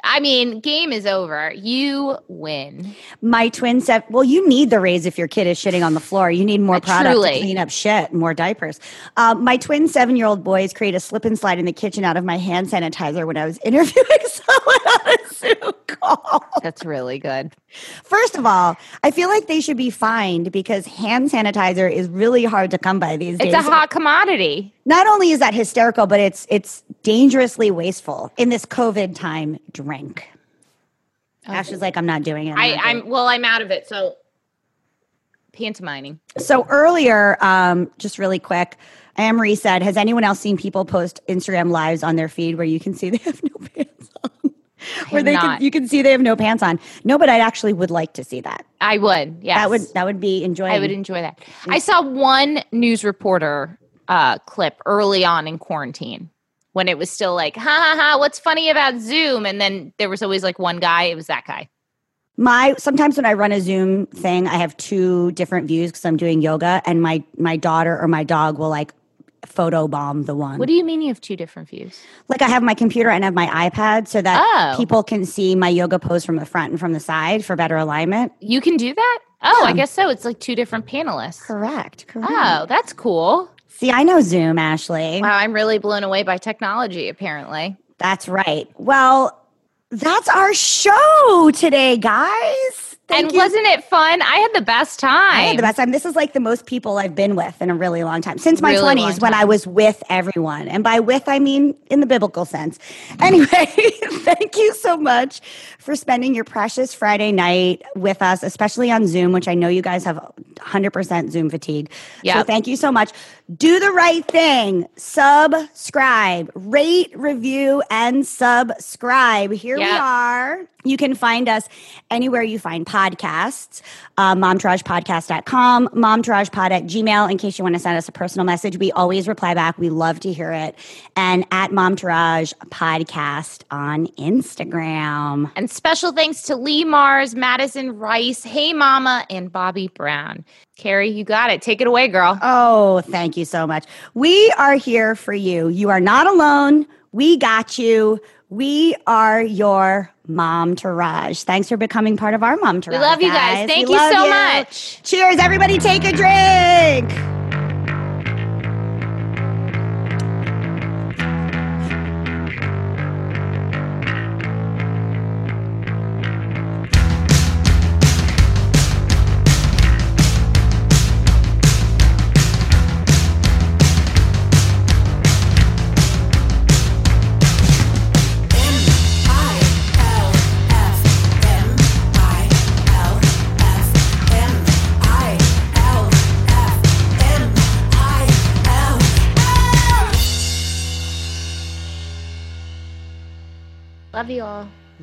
C: I mean, game is over. You win.
A: My twin said, "Well, you need the raise if your kid is shitting on the floor. You need more
C: Uh,
A: product
C: truly.
A: to clean up shit, more diapers." Um, my twin seven-year-old boys create a slip and slide in the kitchen out of my hand sanitizer when I was interviewing someone on a Zoom call.
C: That's really good.
A: First of all, I feel like they should be fined because hand sanitizer is really hard to come by these days.
C: It's a hot commodity.
A: Not only is that hysterical, but it's it's dangerously wasteful in this COVID time. Drink. Ashley's like, I'm not doing it. I'm
C: I,
A: doing
C: I'm well. I'm out of it. So pantomiming.
A: So earlier, um, just really quick, Marie said, "Has anyone else seen people post Instagram lives on their feed where you can see they have no pants on, where they
C: not.
A: can you can see they have no pants on?" No, but I actually would like to see that.
C: I would. Yeah,
A: That would that would be enjoyable.
C: I would enjoy that. I saw one news reporter uh, clip early on in quarantine when it was still like, ha ha ha, what's funny about Zoom? And then there was always like one guy, it was that guy.
A: My sometimes when I run a Zoom thing, I have two different views because I'm doing yoga, and my my daughter or my dog will like photo bomb the one.
C: What do you mean you have two different views?
A: like I have my computer and I have my iPad so that
C: Oh.
A: people can see my yoga pose from the front and from the side for better alignment.
C: You can do that? Oh, I guess so. It's like two different panelists.
A: Correct. Correct.
C: Oh, that's cool.
A: See, I know Zoom, Ashley.
C: Wow, I'm really blown away by technology, apparently.
A: That's right. Well, that's our show today, guys. Thank
C: and
A: you.
C: wasn't it fun? I had the best time.
A: I had the best time. This is like the most people I've been with in a really long time. Since my
C: Really
A: 20s, when I was with everyone. And by with, I mean in the biblical sense. Anyway, thank you so much for spending your precious Friday night with us, especially on Zoom, which I know you guys have 100% Zoom fatigue. So thank you so much. Do the right thing. Subscribe, rate, review, and subscribe. Here we are. You can find us anywhere you find podcasts. Uh, momtouragepodcast.com, momtouragepod at gmail, in case you want to send us a personal message. We always reply back. We love to hear it. And at momtourage podcast on Instagram.
C: And special thanks to Lee Mars, Madison Rice, HeyMama, and Bobbi Brown. Carrie, you got it. Take it away, girl.
A: Oh, thank you so much. We are here for you. You are not alone. We got you. We are your Momtourage. Thanks for becoming part of our Momtourage.
C: love you guys. Thank
A: We
C: you so much.
A: Cheers, everybody. Take a drink.